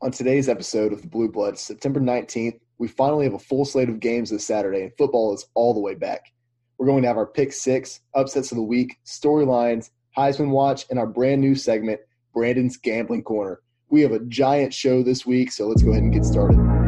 On today's episode of the Bluebloods, September 19th, we finally have a full slate of games this Saturday, and football is all the way back. We're going to have our pick six, upsets of the week, storylines, Heisman Watch, and our brand new segment, Brandon's Gambling Corner. We have a giant show this week, so let's go ahead and get started.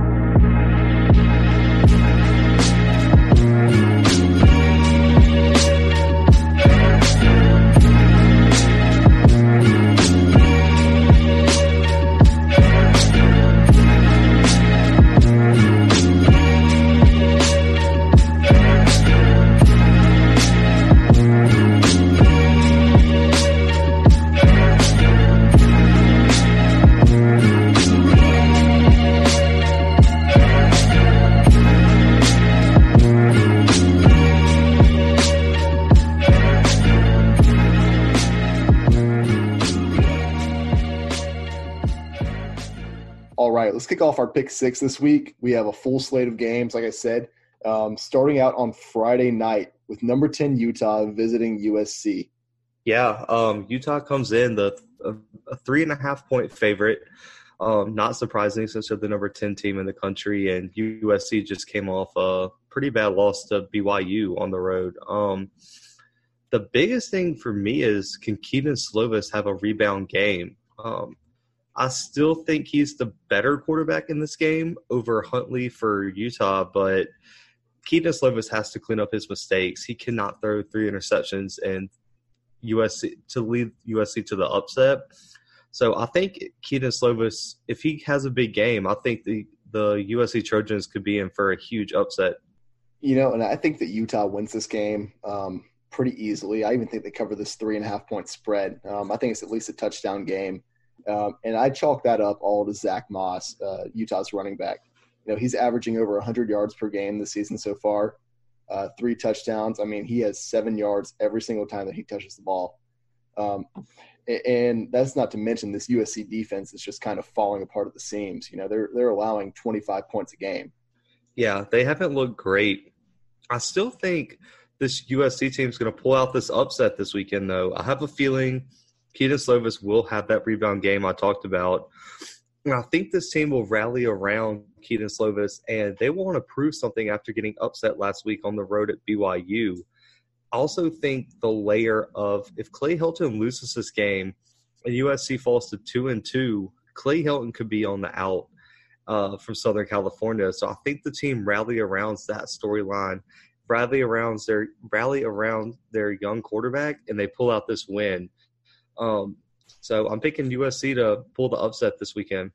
Pick six this week. We have a full slate of games, like I said, um, starting out on Friday night with number 10 Utah visiting USC. Yeah, um, Utah comes in the a, a, three and a half point favorite. Um, not surprising since they're the number 10 team in the country, and USC just came off a pretty bad loss to BYU on the road. Um, the biggest thing for me is can Kedon Slovis have a rebound game? Um, I still think he's the better quarterback in this game over Huntley for Utah, but Kedon Slovis has to clean up his mistakes. He cannot throw three interceptions and USC to lead USC to the upset. So I think Kedon Slovis, if he has a big game, I think the the USC Trojans could be in for a huge upset. You know, and I think that Utah wins this game um, pretty easily. I even think they cover this three and a half point spread. Um, I think it's at least a touchdown game. Um, and I chalk that up all to Zach Moss, uh, Utah's running back. You know, he's averaging over 100 yards per game this season so far, uh, three touchdowns. I mean, he has seven yards every single time that he touches the ball. Um, and that's not to mention this USC defense is just kind of falling apart at the seams. You know, they're they're allowing 25 points a game. Yeah, they haven't looked great. I still think this USC team is going to pull out this upset this weekend, though. I have a feeling – Kedon Slovis will have that rebound game I talked about. And I think this team will rally around Kedon Slovis, and they will want to prove something after getting upset last week on the road at BYU. I also think the layer of if Clay Helton loses this game and USC falls to two and two, Clay Helton could be on the out uh, from Southern California. So I think the team rally around that storyline, rally around their rally around their young quarterback, and they pull out this win. Um, so I'm picking USC to pull the upset this weekend.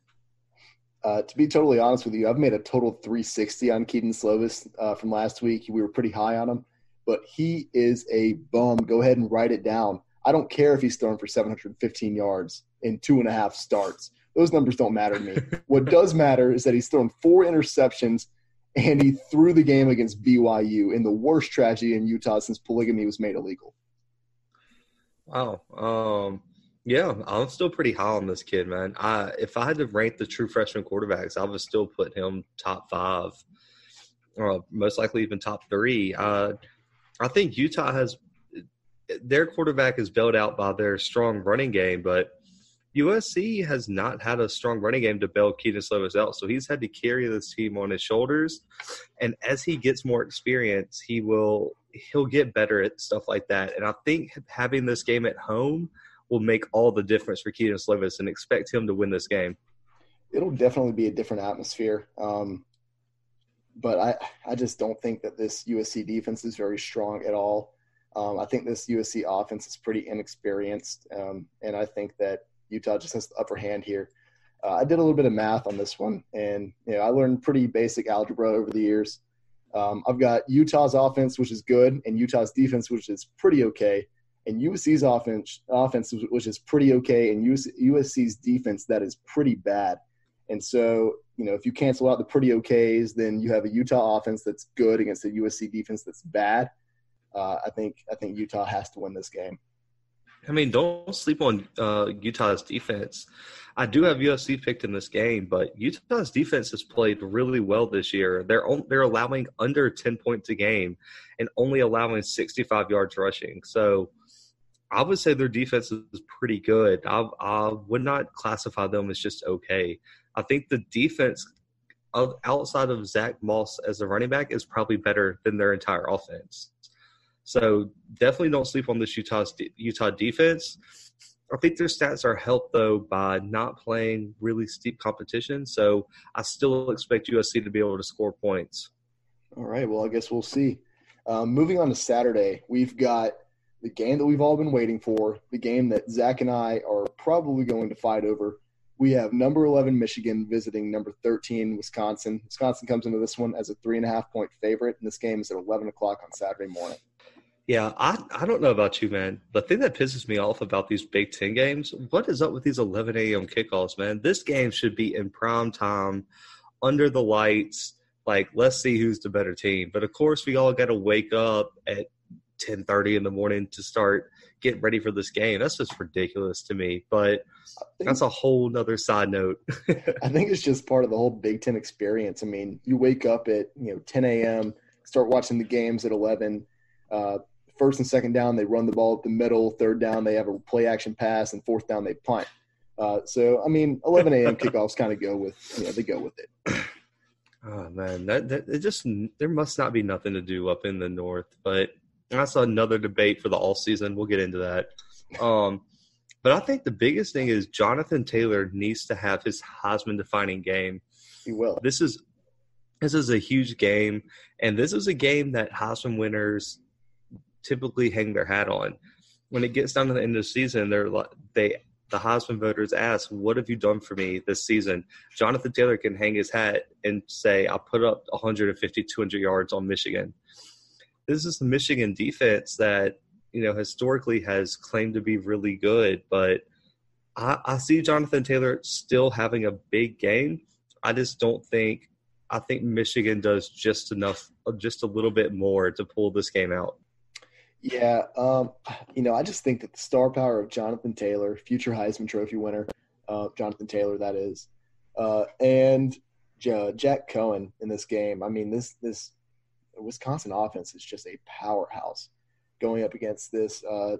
Uh, to be totally honest with you, I've made a total 360 on Kedon Slovis uh, from last week. We were pretty high on him, but he is a bum. Go ahead and write it down. I don't care if he's thrown for 715 yards in two and a half starts. Those numbers don't matter to me. what does matter is that he's thrown four interceptions and he threw the game against BYU in the worst tragedy in Utah since polygamy was made illegal. Wow. Um, yeah, I'm still pretty high on this kid, man. I if I had to rank the true freshman quarterbacks, I would still put him top five, or most likely even top three. Uh, I think Utah has their quarterback is bailed out by their strong running game, but USC has not had a strong running game to bail Kedon Slovis out. So he's had to carry this team on his shoulders. And as he gets more experience, he will he'll get better at stuff like that. And I think having this game at home will make all the difference for Kedon Slovis and expect him to win this game. It'll definitely be a different atmosphere. Um, but I, I just don't think that this USC defense is very strong at all. Um, I think this USC offense is pretty inexperienced. Um, and I think that Utah just has the upper hand here. Uh, I did a little bit of math on this one, and you know, I learned pretty basic algebra over the years. Um, I've got Utah's offense, which is good, and Utah's defense, which is pretty okay, and USC's offense, offense which is pretty okay, and USC's defense that is pretty bad. And so, you know, if you cancel out the pretty okays, then you have a Utah offense that's good against a USC defense that's bad. Uh, I think I think Utah has to win this game. I mean, don't sleep on uh, Utah's defense. I do have USC picked in this game, but Utah's defense has played really well this year. They're they're allowing under ten points a game, and only allowing sixty five yards rushing. So, I would say their defense is pretty good. I, I would not classify them as just okay. I think the defense of outside of Zach Moss as a running back is probably better than their entire offense. So definitely don't sleep on this Utah Utah defense. I think their stats are helped though by not playing really steep competition. So I still expect USC to be able to score points. All right. Well, I guess we'll see. Um, moving on to Saturday, we've got the game that we've all been waiting for, the game that Zach and I are probably going to fight over. We have number 11 Michigan visiting number 13 Wisconsin. Wisconsin comes into this one as a three and a half point favorite, and this game is at 11 o'clock on Saturday morning. Yeah, I, I don't know about you, man. The thing that pisses me off about these Big Ten games, what is up with these 11 a.m. kickoffs, man? This game should be in prime time, under the lights. Like, let's see who's the better team. But of course, we all got to wake up at 10:30 in the morning to start getting ready for this game. That's just ridiculous to me. But think, that's a whole nother side note. I think it's just part of the whole Big Ten experience. I mean, you wake up at you know 10 a.m., start watching the games at 11. Uh, first and second down, they run the ball up the middle. Third down, they have a play action pass, and fourth down, they punt. Uh, so, I mean, 11 a.m. kickoffs kind of go with, you know, they go with it. Oh man, that, that it just there must not be nothing to do up in the north, but that's another debate for the all season. We'll get into that. Um, but I think the biggest thing is Jonathan Taylor needs to have his Heisman defining game. He will. This is this is a huge game, and this is a game that Heisman winners typically hang their hat on. When it gets down to the end of the season, they're they the Heisman voters ask, "What have you done for me this season?" Jonathan Taylor can hang his hat and say, "I put up 150, 200 yards on Michigan." This is the Michigan defense that you know historically has claimed to be really good, but I, I see Jonathan Taylor still having a big game. I just don't think. I think Michigan does just enough, just a little bit more to pull this game out. Yeah, um, you know, I just think that the star power of Jonathan Taylor, future Heisman Trophy winner, uh, Jonathan Taylor, that is, uh, and J- Jack Coan in this game. I mean, this this Wisconsin offense is just a powerhouse going up against this uh,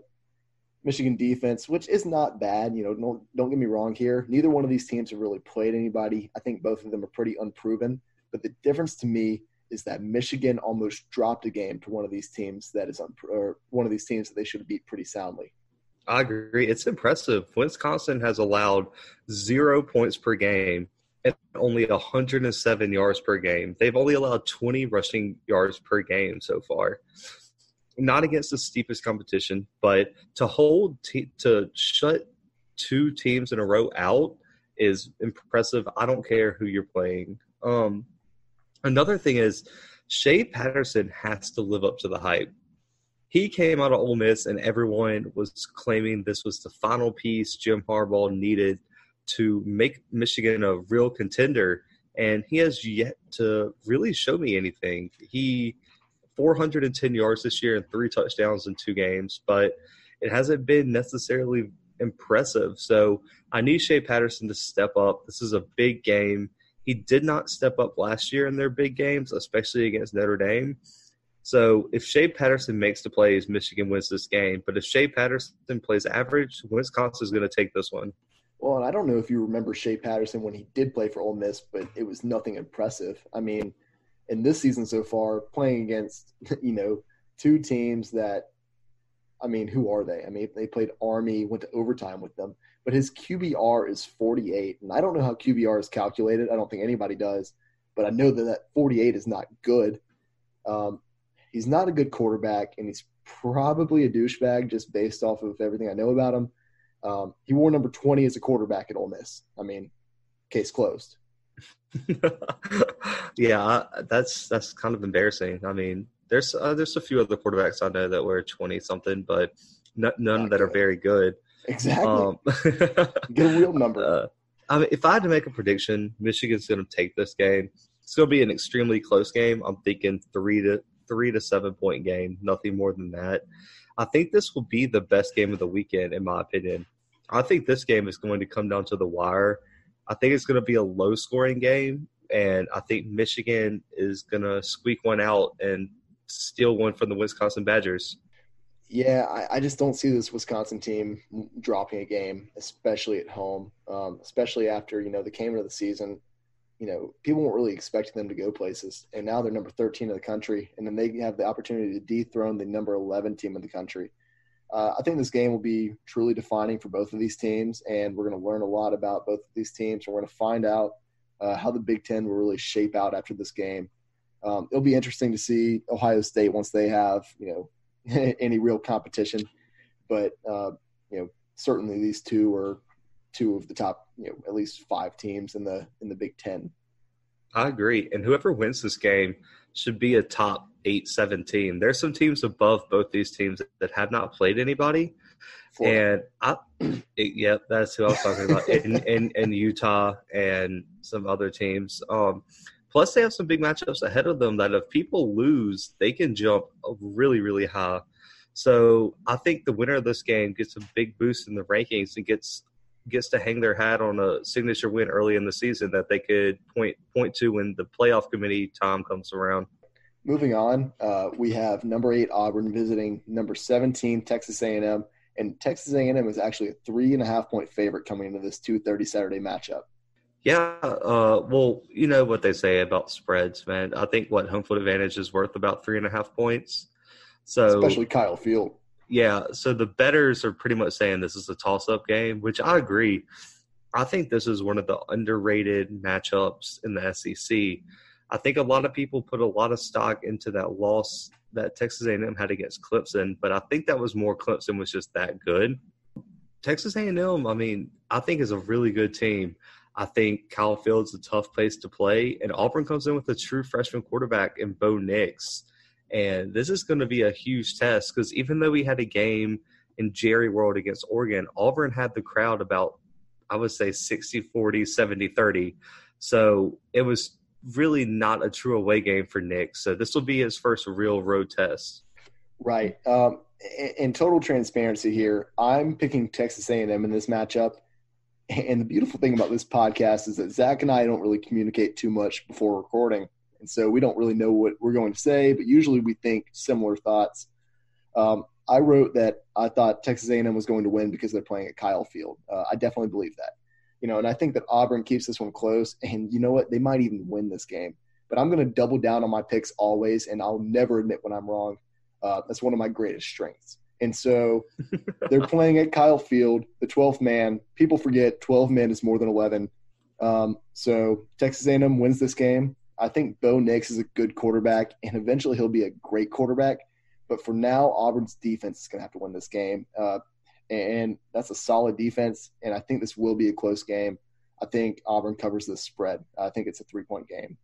Michigan defense, which is not bad. You know, don't don't get me wrong here. Neither one of these teams have really played anybody. I think both of them are pretty unproven. But the difference to me is that Michigan almost dropped a game to one of these teams that is or one of these teams that they should beat pretty soundly. I agree. It's impressive. Wisconsin has allowed zero points per game and only 107 yards per game. They've only allowed 20 rushing yards per game so far. Not against the steepest competition, but to hold te- to shut two teams in a row out is impressive. I don't care who you're playing. Um, Another thing is Shea Patterson has to live up to the hype. He came out of Ole Miss and everyone was claiming this was the final piece Jim Harbaugh needed to make Michigan a real contender. And he has yet to really show me anything. He 410 yards this year and three touchdowns in two games, but it hasn't been necessarily impressive. So I need Shea Patterson to step up. This is a big game. He did not step up last year in their big games, especially against Notre Dame. So if Shea Patterson makes the plays, Michigan wins this game. But if Shea Patterson plays average, Wisconsin is going to take this one. Well, and I don't know if you remember Shea Patterson when he did play for Ole Miss, but it was nothing impressive. I mean, in this season so far, playing against you know two teams that, I mean, who are they? I mean, they played Army, went to overtime with them but his QBR is 48. And I don't know how QBR is calculated. I don't think anybody does, but I know that that 48 is not good. Um, he's not a good quarterback, and he's probably a douchebag just based off of everything I know about him. Um, he wore number 20 as a quarterback at Ole Miss. I mean, case closed. yeah, that's that's kind of embarrassing. I mean, there's uh, there's a few other quarterbacks I know that wear 20 something, but none not that good. are very good. Exactly. Um, Get a real number. Uh, I mean, if I had to make a prediction, Michigan's going to take this game. It's going to be an extremely close game. I'm thinking three to three to seven point game, nothing more than that. I think this will be the best game of the weekend, in my opinion. I think this game is going to come down to the wire. I think it's going to be a low scoring game, and I think Michigan is going to squeak one out and steal one from the Wisconsin Badgers. Yeah, I, I, just don't see this Wisconsin team dropping a game, especially at home. Um, especially after you know they came into the season, you know people weren't really expecting them to go places, and now they're number 13 in the country, and then they have the opportunity to dethrone the number 11 team in the country. Uh, I think this game will be truly defining for both of these teams, and we're going to learn a lot about both of these teams. And We're going to find out uh, how the Big Ten will really shape out after this game. Um, it'll be interesting to see Ohio State once they have you know any real competition. But uh, you know, certainly these two are two of the top, you know, at least five teams in the in the Big Ten. I agree, and whoever wins this game should be a top eight, seven team. There's some teams above both these teams that have not played anybody, Four. and I, it, yeah, that's who I was talking about in, in, in Utah and some other teams. Um, Plus, they have some big matchups ahead of them that if people lose, they can jump really, really high. So I think the winner of this game gets a big boost in the rankings and gets gets to hang their hat on a signature win early in the season that they could point point to when the playoff committee time comes around. Moving on, uh, we have number eight Auburn visiting number seventeen Texas A&M, and Texas A&M is actually a three and a half point favorite coming into this two thirty Saturday matchup. Yeah, uh, well, you know what they say about spreads, man. I think what home field advantage is worth about three and a half points. So especially Kyle Field. Yeah, so the bettors are pretty much saying this is a toss-up game, which I agree. I think this is one of the underrated matchups in the SEC. I think a lot of people put a lot of stock into that loss that Texas A&M had against Clemson, but I think that was more Clemson was just that good. Texas A&M, I mean, I think is a really good team. I think Kyle Field's is a tough place to play, and Auburn comes in with a true freshman quarterback in Bo Nix. And this is going to be a huge test because even though we had a game in Jerry World against Oregon, Auburn had the crowd about, I would say, 60 40, 70 30. So it was really not a true away game for Nick. So this will be his first real road test. Right. Um, in total transparency here, I'm picking Texas A&M in this matchup and the beautiful thing about this podcast is that Zach and I don't really communicate too much before recording. And so we don't really know what we're going to say, but usually we think similar thoughts. Um, I wrote that I thought Texas A&M was going to win because they're playing at Kyle Field. Uh, I definitely believe that. You know, and I think that Auburn keeps this one close. And you know what? They might even win this game. But I'm going to double down on my picks always, and I'll never admit when I'm wrong. Uh, that's one of my greatest strengths. And so they're playing at Kyle Field, the 12th man. People forget 12 men is more than 11. Um, so Texas A&M wins this game. I think Bo Nix is a good quarterback, and eventually he'll be a great quarterback. But for now, Auburn's defense is going to have to win this game, uh, and that's a solid defense. And I think this will be a close game. I think Auburn covers this spread. I think it's a three-point game.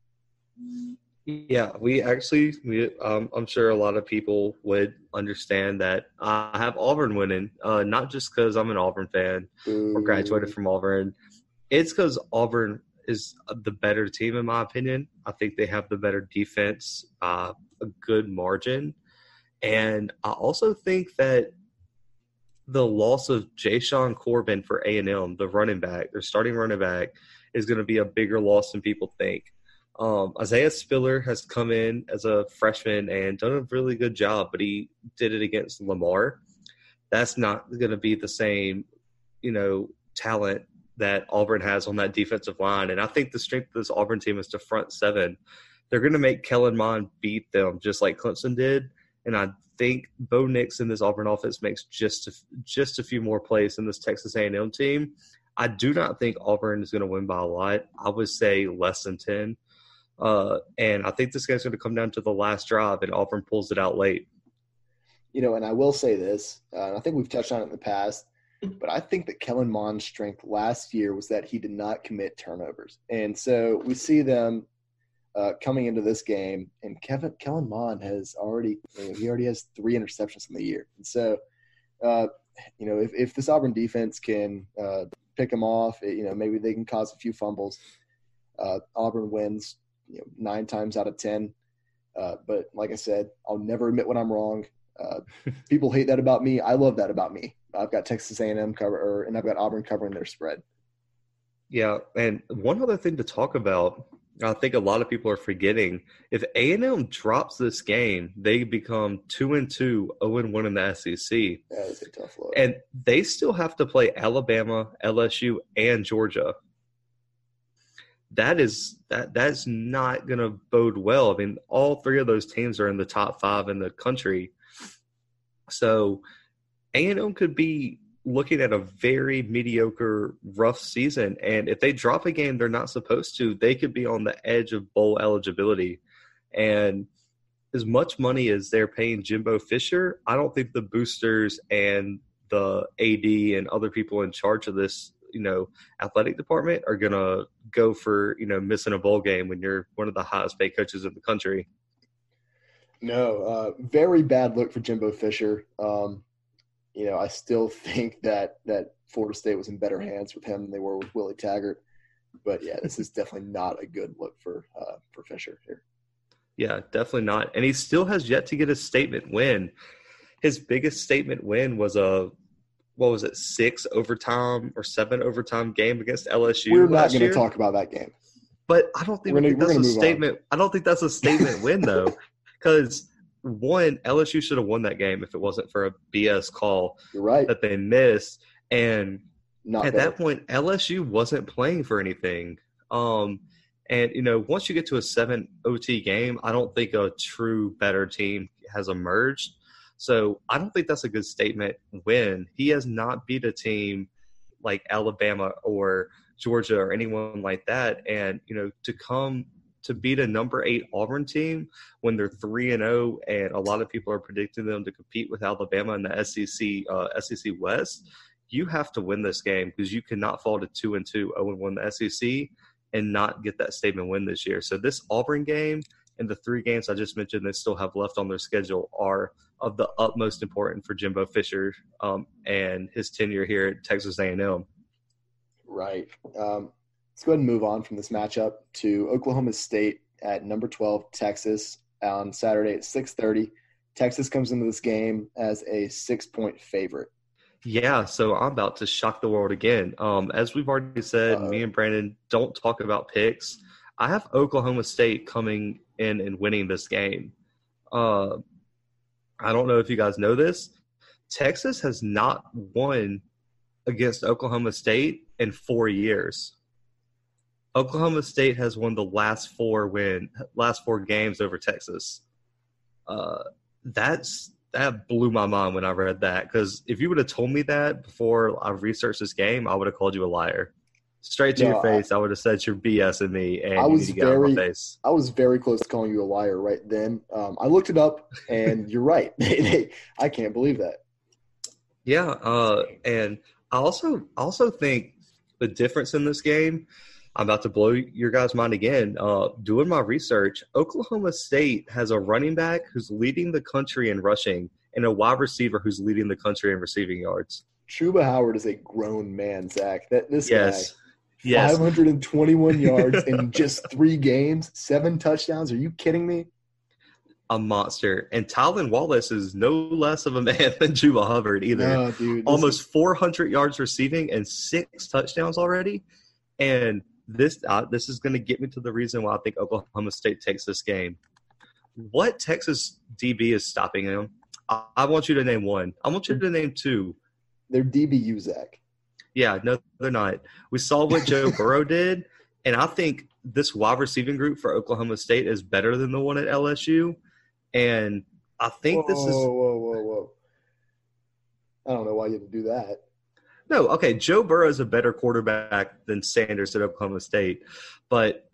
Yeah, we actually, we, um, I'm sure a lot of people would understand that I have Auburn winning, uh, not just because I'm an Auburn fan Ooh. or graduated from Auburn. It's because Auburn is the better team, in my opinion. I think they have the better defense by a good margin. And I also think that the loss of Jashaun Corbin for A&M, the running back, their starting running back, is going to be a bigger loss than people think. Um, Isaiah Spiller has come in as a freshman and done a really good job, but he did it against Lamar. That's not going to be the same, you know, talent that Auburn has on that defensive line. And I think the strength of this Auburn team is the front seven. They're going to make Kellen Mond beat them just like Clemson did. And I think Bo Nix in this Auburn offense makes just a, just a few more plays than this Texas A&M team. I do not think Auburn is going to win by a lot. I would say less than ten. Uh, and I think this guy's going to come down to the last drive, and Auburn pulls it out late. You know, and I will say this, uh, and I think we've touched on it in the past, but I think that Kellen Mond's strength last year was that he did not commit turnovers. And so we see them uh, coming into this game, and Kevin Kellen Mond has already you know, he already has three interceptions in the year. And so, uh, you know, if, if this Auburn defense can uh, pick him off, you know, maybe they can cause a few fumbles. Uh, Auburn wins you know, nine times out of ten. Uh, but like I said, I'll never admit when I'm wrong. Uh, people hate that about me. I love that about me. I've got Texas A&M cover, or, and I've got Auburn covering their spread. Yeah, and one other thing to talk about I think a lot of people are forgetting if A and M drops this game, they become two and two, zero and one in the SEC. That is a tough look. and they still have to play Alabama, LSU, and Georgia. That is that that's not going to bode well. I mean, all three of those teams are in the top five in the country, so A and M could be looking at a very mediocre, rough season. And if they drop a game they're not supposed to, they could be on the edge of bowl eligibility. And as much money as they're paying Jimbo Fisher, I don't think the boosters and the AD and other people in charge of this, you know, athletic department are going to go for, you know, missing a bowl game when you're one of the highest paid coaches in the country. No, uh, very bad look for Jimbo Fisher. Um, you know, I still think that that Florida State was in better hands with him than they were with Willie Taggart. But yeah, this is definitely not a good look for uh, for Fisher here. Yeah, definitely not. And he still has yet to get a statement win. His biggest statement win was a what was it, six overtime or seven overtime game against LSU. We're not going to talk about that game. But I don't think, gonna- that's a gonna on. statement. I don't think that's a statement win though, because one LSU should have won that game if it wasn't for a BS call You're right. that they missed, and Not at better. that point LSU wasn't playing for anything. Um, and you know, once you get to a seven OT game, I don't think a true better team has emerged. So I don't think that's a good statement. When he has not beat a team like Alabama or Georgia or anyone like that, and you know, to come to beat a number eight Auburn team when they're three and zero, and a lot of people are predicting them to compete with Alabama in the SEC uh, SEC West you have to win this game because you cannot fall to two and two, zero and one the SEC, and not get that statement win this year. So this Auburn game and the three games I just mentioned they still have left on their schedule are of the utmost importance for Jimbo Fisher um, and his tenure here at Texas A&M. Right. Um, let's go ahead and move on from this matchup to Oklahoma State at number 12, Texas, on Saturday at 6:30. Texas comes into this game as a six-point favorite. Yeah, so I'm about to shock the world again. Um, as we've already said, Uh-oh. me and Brandon don't talk about picks. I have Oklahoma State coming in and winning this game. Uh, I don't know if you guys know this. Texas has not won against Oklahoma State in four years. Oklahoma State has won the last four win last four games over Texas. Uh, that's that blew my mind when I read that because if you would have told me that before I researched this game, I would have called you a liar. Straight to No, your face, I, would have said you're BSing me, and I was need to get out of very- face. I was very close to calling you a liar right then. Um, I looked it up, and you're right. I can't believe that. Yeah, uh, and I also also think the difference in this game. I'm about to blow your guys' mind again. Uh, doing my research, Oklahoma State has a running back who's leading the country in rushing and a wide receiver who's leading the country in receiving yards. Chuba Hubbard is a grown man, Zach. That this Yes, guy, yes. 521 yards in just three games, seven touchdowns. Are you kidding me? a monster. And Tylan Wallace is no less of a man than Chuba Hubbard either. No, dude. this Almost 400 yards receiving and six touchdowns already. And this uh, this is going to get me to the reason why I think Oklahoma State takes this game. What Texas DB is stopping him? I, I want you to name one. I want you to name two. They're DBU, Zach. Yeah, no, they're not. We saw what Joe Burrow did, and I think this wide receiving group for Oklahoma State is better than the one at LSU. And I think this is Whoa, whoa, whoa, whoa. I don't know why you had to do that. No, okay. Joe Burrow is a better quarterback than Sanders at Oklahoma State, but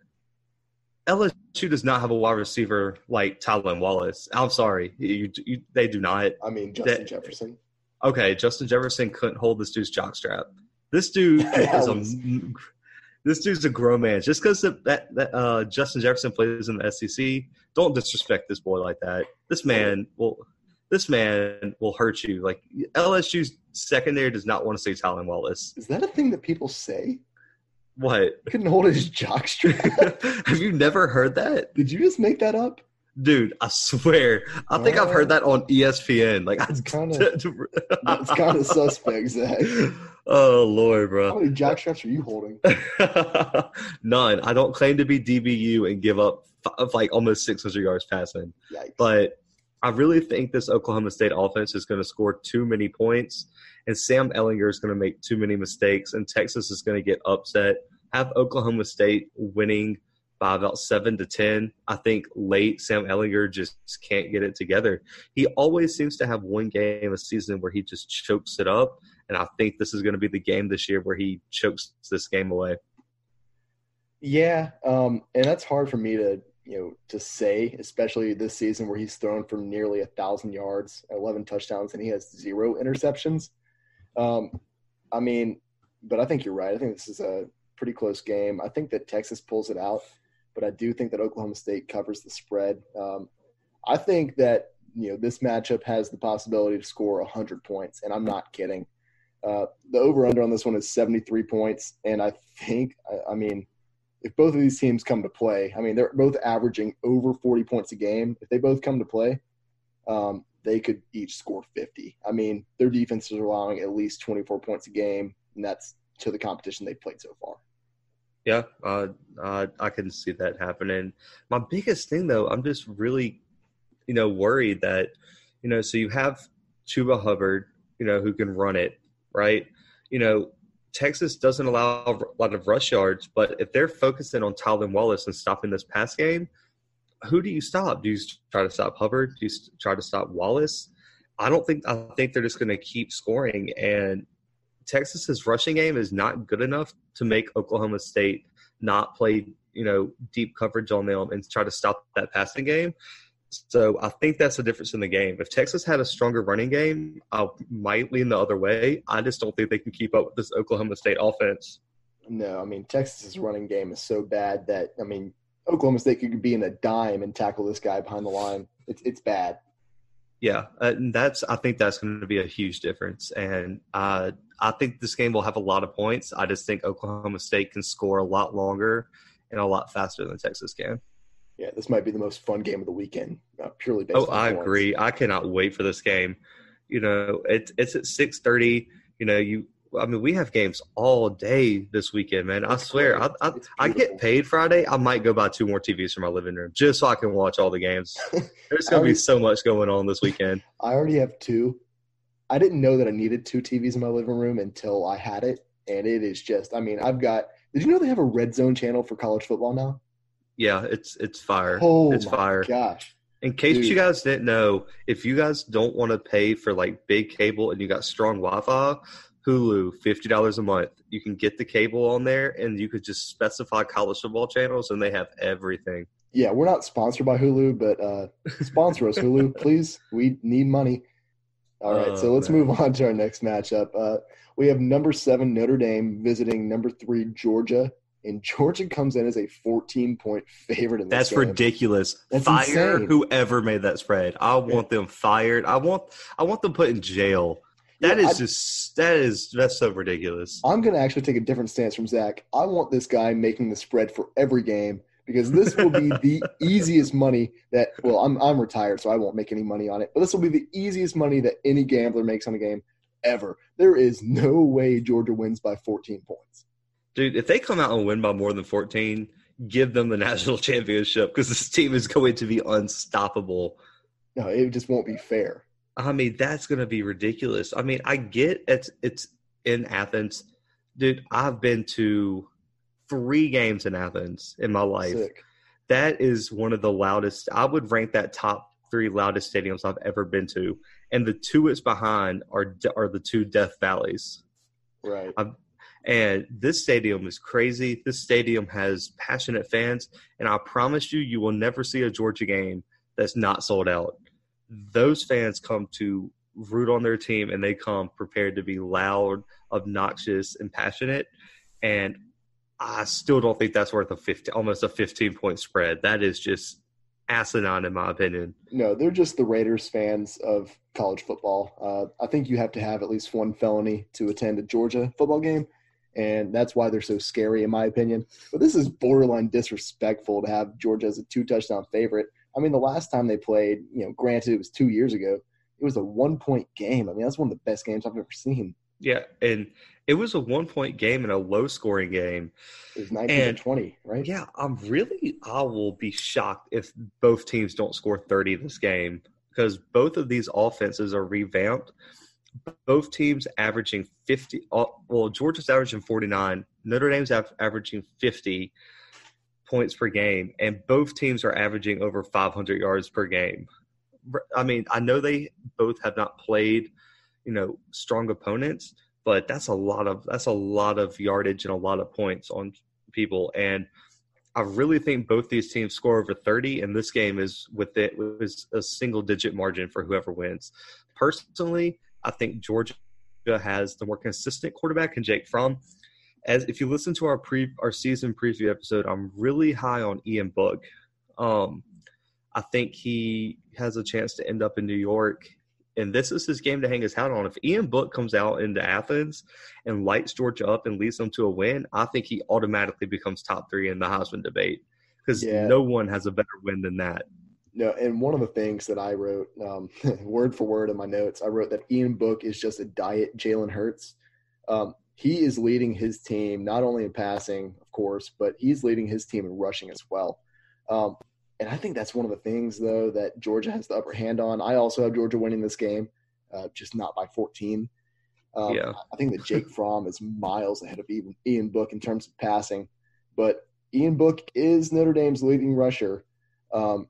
LSU does not have a wide receiver like Tylan Wallace. I'm sorry, you, you, they do not. I mean, Justin That- Jefferson. Okay, Justin Jefferson couldn't hold this dude's jockstrap. This dude is a this dude's a grown man. Just because that, that uh, Justin Jefferson plays in the SEC, don't disrespect this boy like that. This man will this man will hurt you. Like LSU's secondary does not want to see Tylan Wallace. Is that a thing that people say? What? Couldn't hold his jockstrap. Have you never heard that? Did you just make that up? Dude, I swear. I think I've heard that on ESPN. Like It's kind of suspect, Zach. Oh Lord, bro. How many jack straps are you holding? None. I don't claim to be DBU and give up f- like almost 600 yards passing. Yikes. But I really think this Oklahoma State offense is going to score too many points, and Sam Ehlinger is going to make too many mistakes, and Texas is going to get upset. Have Oklahoma State winning by about seven to ten. I think late Sam Ehlinger just can't get it together. He always seems to have one game a season where he just chokes it up, and I think this is going to be the game this year where he chokes this game away. Yeah, um, and that's hard for me to you know to say, especially this season where he's thrown for nearly a thousand yards, eleven touchdowns, and he has zero interceptions. Um, I mean, but I think you're right. I think this is a pretty close game. I think that Texas pulls it out, but I do think that Oklahoma State covers the spread. Um, I think that you know this matchup has the possibility to score 100 points, and I'm not kidding. Uh, the over under on this one is 73 points, and I think I, I mean if both of these teams come to play, I mean, they're both averaging over 40 points a game. If they both come to play, um, they could each score 50. I mean, their defense is allowing at least 24 points a game, and that's to the competition they've played so far. Yeah, uh, uh, I can see that happening. My biggest thing, though, I'm just really, you know, worried that, you know, so you have Chuba Hubbard, you know, who can run it, right? You know, Texas doesn't allow a lot of rush yards, but if they're focusing on Tylan Wallace and stopping this pass game, who do you stop? Do you try to stop Hubbard? Do you try to stop Wallace? I don't think I think they're just going to keep scoring and Texas's rushing game is not good enough to make Oklahoma State not play, you know, deep coverage on them and try to stop that passing game. So I think that's the difference in the game. If Texas had a stronger running game, I might lean the other way. I just don't think they can keep up with this Oklahoma State offense. No, I mean Texas's running game is so bad that I mean Oklahoma State could be in a dime and tackle this guy behind the line. It's it's bad. Yeah, uh, and that's I think that's going to be a huge difference, and uh, I think this game will have a lot of points. I just think Oklahoma State can score a lot longer and a lot faster than Texas can yeah, this might be the most fun game of the weekend, uh, purely based. Oh, I points. agree. I cannot wait for this game. You know, it's it's at six thirty. You know, you. I mean, we have games all day this weekend, man. I swear, I, I, I, get paid Friday. I might go buy two more TVs for my living room just so I can watch all the games. There's going to be so much going on this weekend. I already have two. I didn't know that I needed two TVs in my living room until I had it, and it is just. I mean, I've got. Did you know they have a red zone channel for college football now? Yeah, it's it's fire. Oh it's fire. Gosh. In case Dude. you guys didn't know, if you guys don't want to pay for like big cable and you got strong Wi-Fi, Hulu, fifty dollars a month. You can get the cable on there, and you could just specify college football channels, and they have everything. Yeah, we're not sponsored by Hulu, but uh, sponsor us, Hulu, please. We need money. All right, oh, so let's man. move on to our next matchup. Uh, we have number seven Notre Dame visiting number three Georgia and Georgia comes in as a 14 point favorite in this That's game. ridiculous. That's Fire insane. whoever made that spread. I want yeah. them fired. I want I want them put in jail. That yeah, is I, just that is that's so ridiculous. I'm gonna actually take a different stance from Zach. I want this guy making the spread for every game because this will be the easiest money that well, I'm I'm retired, so I won't make any money on it. But this will be the easiest money that any gambler makes on a game ever. There is no way Georgia wins by 14 points. Dude, if they come out and win by more than 14, give them the national championship because this team is going to be unstoppable. No, it just won't be fair. I mean, that's going to be ridiculous. I mean, I get it's it's in Athens. Dude, I've been to three games in Athens in my life. Sick. That is one of the loudest. I would rank that top three loudest stadiums I've ever been to, and the two it's behind are are the two Death Valleys. Right. I've, and this stadium is crazy. This stadium has passionate fans. And I promise you, you will never see a Georgia game that's not sold out. Those fans come to root on their team and they come prepared to be loud, obnoxious, and passionate. And I still don't think that's worth a 15, almost a 15 point spread. That is just asinine, in my opinion. No, they're just the Raiders fans of college football. Uh, I think you have to have at least one felony to attend a Georgia football game and that's why they're so scary, in my opinion. But this is borderline disrespectful to have Georgia as a two touchdown favorite. I mean, the last time they played, you know, granted it was two years ago, it was a one point game. I mean, that's one of the best games I've ever seen. Yeah, and It was a one point game and a low scoring game. It was 19 and, 20, right? Yeah, I'm really, I will be shocked if both teams don't score 30 this game because both of these offenses are revamped. Both teams averaging 50. Uh, well, Georgia's averaging 49, Notre Dame's averaging 50 points per game, and both teams are averaging over 500 yards per game. I mean, I know they both have not played, you know, strong opponents, but that's a lot of that's a lot of yardage and a lot of points on people. And I really think both these teams score over 30, and this game is with it was a single digit margin for whoever wins. Personally, I think Georgia has the more consistent quarterback in Jake Fromm as if you listen to our pre our season preview episode, I'm really high on Ian Book. Um, I think he has a chance to end up in New York, and this is his game to hang his hat on. If Ian Book comes out into Athens and lights Georgia up and leads them to a win, I think he automatically becomes top three in the Heisman debate because yeah. no one has a better win than that. No, and one of the things that I wrote, um, word for word in my notes, I wrote that Ian Book is just a diet Jalen Hurts. Um, he is leading his team not only in passing, of course, but he's leading his team in rushing as well. Um, and I think that's one of the things, though, that Georgia has the upper hand on. I also have Georgia winning this game, uh, just not by 14. Um, yeah. I think that Jake Fromm is miles ahead of even Ian Book in terms of passing, but Ian Book is Notre Dame's leading rusher. Um,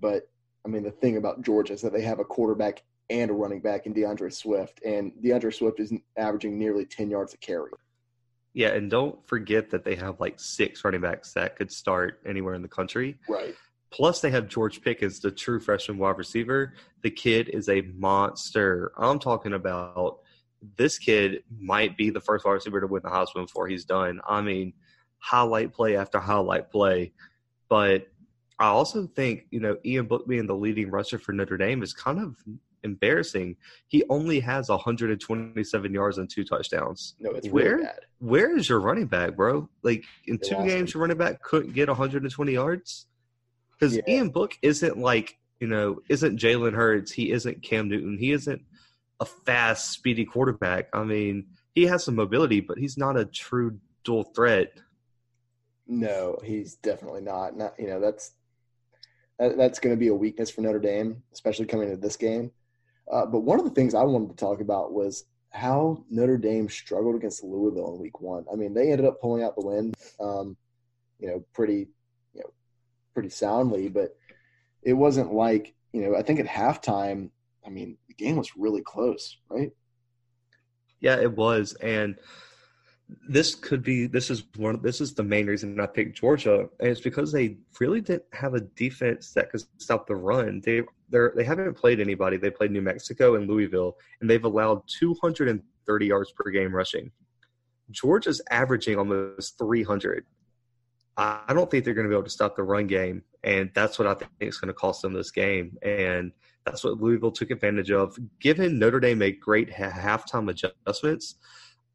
but I mean, the thing about Georgia is that they have a quarterback and a running back in D'Andre Swift, and D'Andre Swift is averaging nearly ten yards a carry. Yeah, and don't forget that they have like six running backs that could start anywhere in the country. Right. Plus, they have George Pickens, the true freshman wide receiver. The kid is a monster. I'm talking about this kid might be the first wide receiver to win the Heisman before he's done. I mean, highlight play after highlight play. But I also think, you know, Ian Book being the leading rusher for Notre Dame is kind of embarrassing. He only has 127 yards and two touchdowns. No, it's where, really bad. Where is your running back, bro? Like in they two games, him. your running back couldn't get 120 yards. Because yeah. Ian Book isn't like you know isn't Jalen Hurts. He isn't Cam Newton. He isn't a fast, speedy quarterback. I mean, he has some mobility, but he's not a true dual threat. No, he's definitely not. Not you know that's that's going to be a weakness for Notre Dame, especially coming into this game. Uh, but one of the things I wanted to talk about was how Notre Dame struggled against Louisville in Week One. I mean, they ended up pulling out the win, um, you know, pretty, you know, pretty soundly. But it wasn't like you know. I think at halftime, I mean, the game was really close, right? Yeah, it was, and this could be this is one this is the main reason I picked Georgia, and it's because they really didn't have a defense that could stop the run. They they they haven't played anybody. They played New Mexico and Louisville, and they've allowed 230 yards per game rushing. Georgia's averaging almost 300. I don't think they're going to be able to stop the run game, and that's what I think is going to cost them this game. And that's what Louisville took advantage of. Given Notre Dame made great ha- halftime adjustments,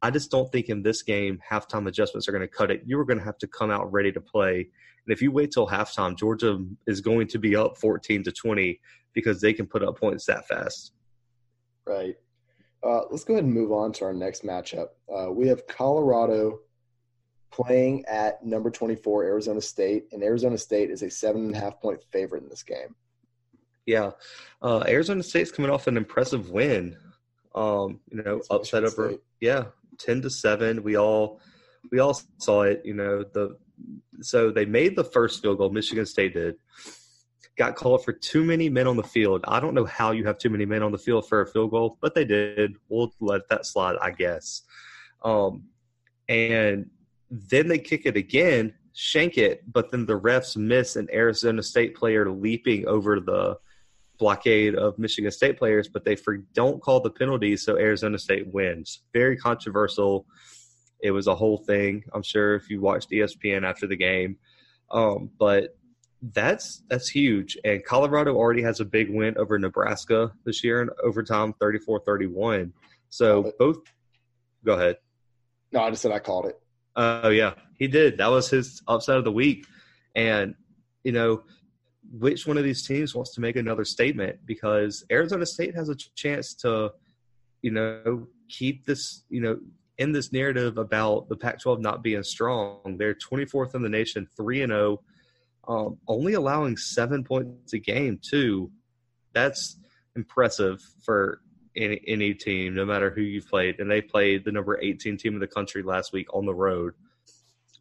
I just don't think in this game halftime adjustments are going to cut it. You are going to have to come out ready to play. And if you wait till halftime, Georgia is going to be up 14 to 20 because they can put up points that fast. Right. Uh, let's go ahead and move on to our next matchup. Uh, we have Colorado playing at number 24, Arizona State, and Arizona State is a seven and a half point favorite in this game. Yeah. Uh, Arizona State's coming off an impressive win. Um, you know, upset over, State. yeah, 10 to 7 we all we all saw it you know the so they made the first field goal. Michigan state did. Got called for too many men on the field. I don't know how you have too many men on the field for a field goal but they did. We'll let that slide i guess. Um, and then they kick it again shank it but then the refs miss an arizona state player leaping over the blockade of Michigan State players, but they for, don't call the penalties, so Arizona State wins. Very controversial. It was a whole thing. I'm sure if you watched ESPN after the game, um, but that's that's huge. And Colorado already has a big win over Nebraska this year in overtime, 34-31. So both. Go ahead. No, I just said I called it. Oh uh, yeah, he did. That was his upset of the week, and you know which one of these teams wants to make another statement because Arizona State has a chance to, you know, keep this, you know, in this narrative about the Pac-12 not being strong. They're 24th in the nation, three and zero, oh, um, only allowing seven points a game too. That's impressive for any, any team, no matter who you've played. And they played the number 18 team in the country last week on the road.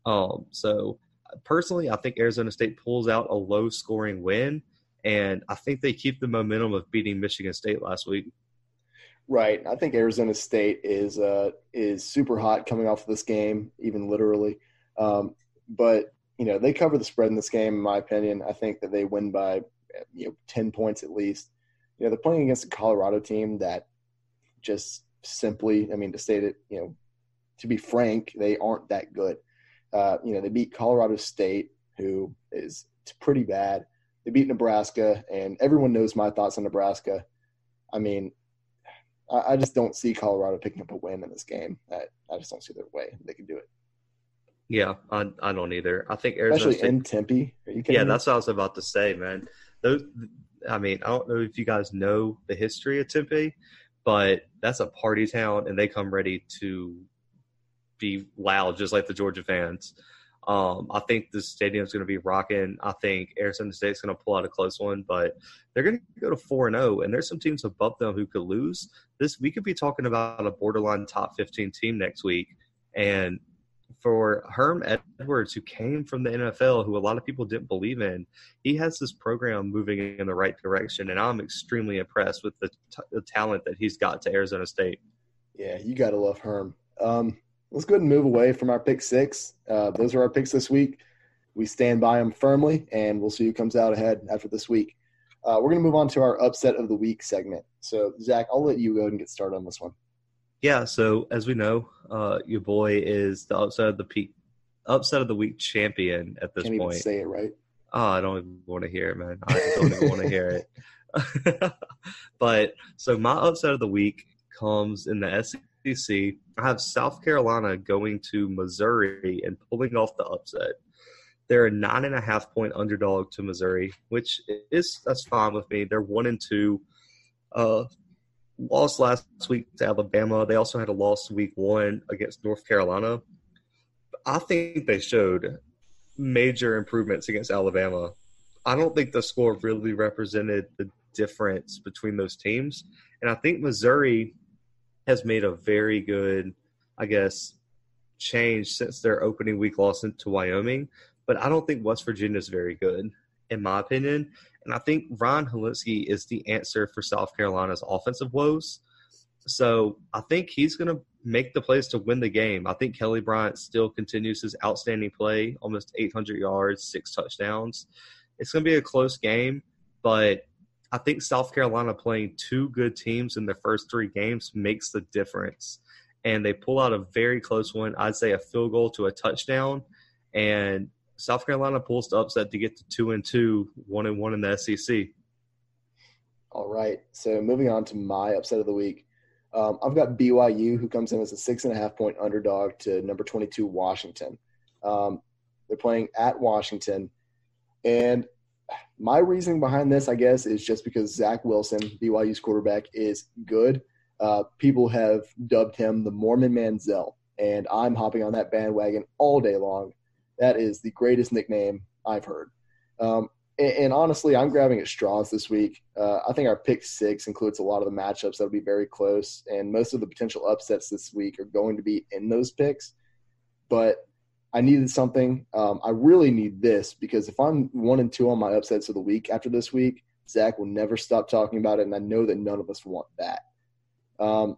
Um, so personally, I think Arizona State pulls out a low scoring win, and I think they keep the momentum of beating Michigan State last week. Right. I think Arizona State is uh, is super hot coming off of this game, even literally. Um, but you know they cover the spread in this game, in my opinion. I think that they win by you know ten points at least. You know they're playing against a Colorado team that just simply, I mean, to state it, you know, to be frank, they aren't that good. Uh, you know, they beat Colorado State, who is pretty bad. They beat Nebraska, and everyone knows my thoughts on Nebraska. I mean, I, I just don't see Colorado picking up a win in this game. I, I just don't see their way they can do it. Yeah, I, I don't either. I think Arizona especially State, in Tempe. yeah, me? that's what I was about to say, man. Those, I mean, I don't know if you guys know the history of Tempe, but that's a party town, and they come ready to be loud, just like the Georgia fans. Um, I think the stadium's going to be rocking. I think Arizona State's going to pull out a close one, but they're going to go to four and zero. And there's some teams above them who could lose. This we could be talking about a borderline top 15 team next week. And for Herm Edwards, who came from the NFL, who a lot of people didn't believe in, he has this program moving in the right direction, and I'm extremely impressed with the, t- the talent that he's got to Arizona State. Yeah, you got to love Herm. Um, let's go ahead and move away from our pick six. Uh, those are our picks this week. We stand by them firmly, and we'll see who comes out ahead after this week. Uh, we're going to move on to our upset of the week segment. So, Zach, I'll let you go and get started on this one. Yeah. So, as we know, uh, your boy is the upset of the peak, upset of the week champion at this Can't point. say it right. Oh, I don't even want to hear it, man. I don't even want to hear it. but so my upset of the week comes in the SEC. I have South Carolina going to Missouri and pulling off the upset. They're a nine and a half point underdog to Missouri, which is that's fine with me. They're one and two. Uh, lost last week to Alabama. They also had a loss week one against North Carolina. I think they showed major improvements against Alabama. I don't think the score really represented the difference between those teams. And I think Missouri has made a very good, I guess, change since their opening week loss to Wyoming. But I don't think West Virginia is very good, in my opinion. And I think Ryan Hilinski is the answer for South Carolina's offensive woes. So I think he's going to make the plays to win the game. I think Kelly Bryant still continues his outstanding play, almost 800 yards, six touchdowns. It's going to be a close game, but I think South Carolina playing two good teams in their first three games makes the difference. And they pull out a very close one. I'd say a field goal to a touchdown. And South Carolina pulls the upset to get to two and two, one and one in the SEC. All right. So moving on to my upset of the week. Um, I've got BYU, who comes in as a six and a half point underdog to number 22, Washington. Um, they're playing at Washington. And my reasoning behind this, I guess, is just because Zach Wilson, BYU's quarterback, is good. Uh, people have dubbed him the Mormon Manziel, and I'm hopping on that bandwagon all day long. That is the greatest nickname I've heard. Um, and, and, honestly, I'm grabbing at straws this week. Uh, I think our pick six includes a lot of the matchups that'll be very close, and most of the potential upsets this week are going to be in those picks. But I needed something. Um, I really need this because if I'm one and two on my upsets of the week after this week, Zach will never stop talking about it, and I know that none of us want that. Um,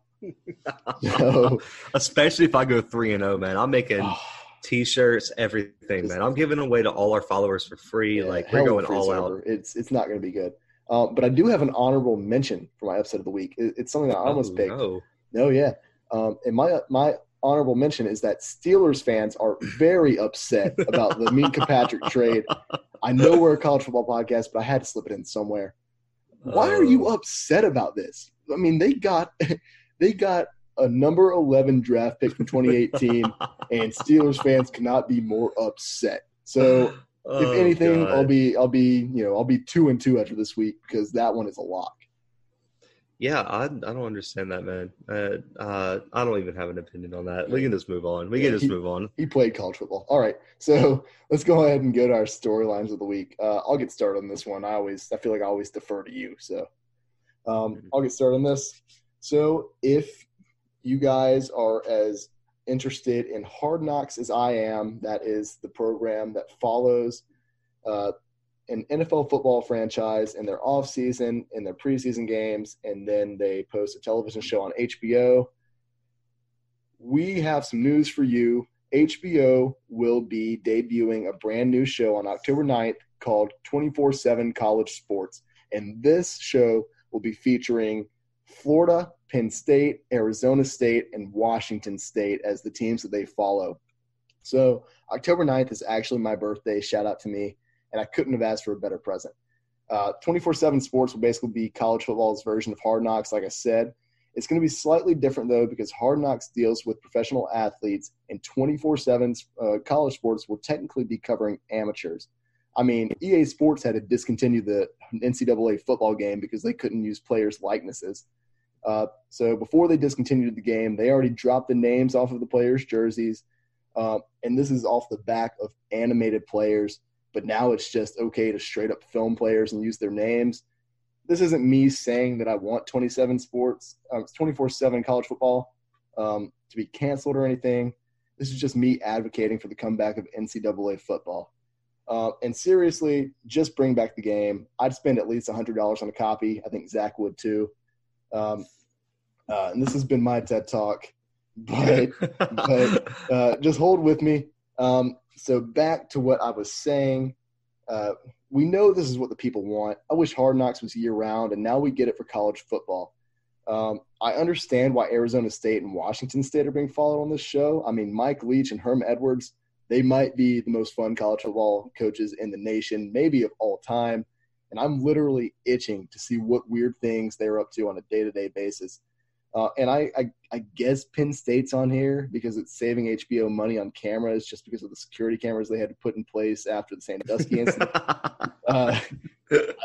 so, especially if I go three and zero, oh, man, I'm making. Oh t-shirts, everything, man. I'm giving away to all our followers for free. Yeah, like we're going all server. out. It's it's not going to be good. Um, but I do have an honorable mention for my upset of the week. It, it's something that I almost oh, picked. No, no yeah. Um, and my my honorable mention is that Steelers fans are very upset about the Minkah Patrick trade. I know we're a college football podcast, but I had to slip it in somewhere. Why are you oh. upset about this? I mean, they got they got a number 11 draft pick from 2018, and Steelers fans cannot be more upset. So, oh, if anything, God. I'll be I'll be you know I'll be two and two after this week because that one is a lock. Yeah, I, I don't understand that, man. Uh, uh, I don't even have an opinion on that. We can just move on. We can just he, move on. He played college football. All right, so let's go ahead and go to our storylines of the week. Uh, I'll get started on this one. I always, I feel like I always defer to you, so um, mm-hmm. I'll get started on this. So if you guys are as interested in Hard Knocks as I am, that is the program that follows uh, an NFL football franchise in their off season, in their preseason games, and then they post a television show on HBO. We have some news for you. HBO will be debuting a brand new show on October 9th called 24 7 College Sports. And this show will be featuring Florida, Penn State, Arizona State, and Washington State as the teams that they follow. So, October 9th is actually my birthday. Shout out to me and I couldn't have asked for a better present. Uh, 24 7 sports will basically be college football's version of Hard Knocks, like I said. It's going to be slightly different, though, because Hard Knocks deals with professional athletes, and 24 7 uh, college sports will technically be covering amateurs. I mean, EA Sports had to discontinue the NCAA football game because they couldn't use players' likenesses. Uh, so before they discontinued the game, they already dropped the names off of the players' jerseys. Uh, and this is off the back of animated players but now it's just okay to straight up film players and use their names. This isn't me saying that I want 27 sports, uh, 24 7 college football um, to be canceled or anything. This is just me advocating for the comeback of NCAA football. Uh, and seriously, just bring back the game. I'd spend at least $100 on a copy. I think Zach would too. Um, uh, and this has been my TED talk, but, but uh, just hold with me. Um, so back to what I was saying. Uh, we know this is what the people want. I wish Hard Knocks was year round, and now we get it for college football. Um, I understand why Arizona State and Washington State are being followed on this show. I mean, Mike Leach and Herm Edwards, they might be the most fun college football coaches in the nation, maybe of all time. And I'm literally itching to see what weird things they're up to on a day to day basis. Uh, and I, I, I, guess Penn State's on here because it's saving HBO money on cameras just because of the security cameras they had to put in place after the Sandusky incident. uh,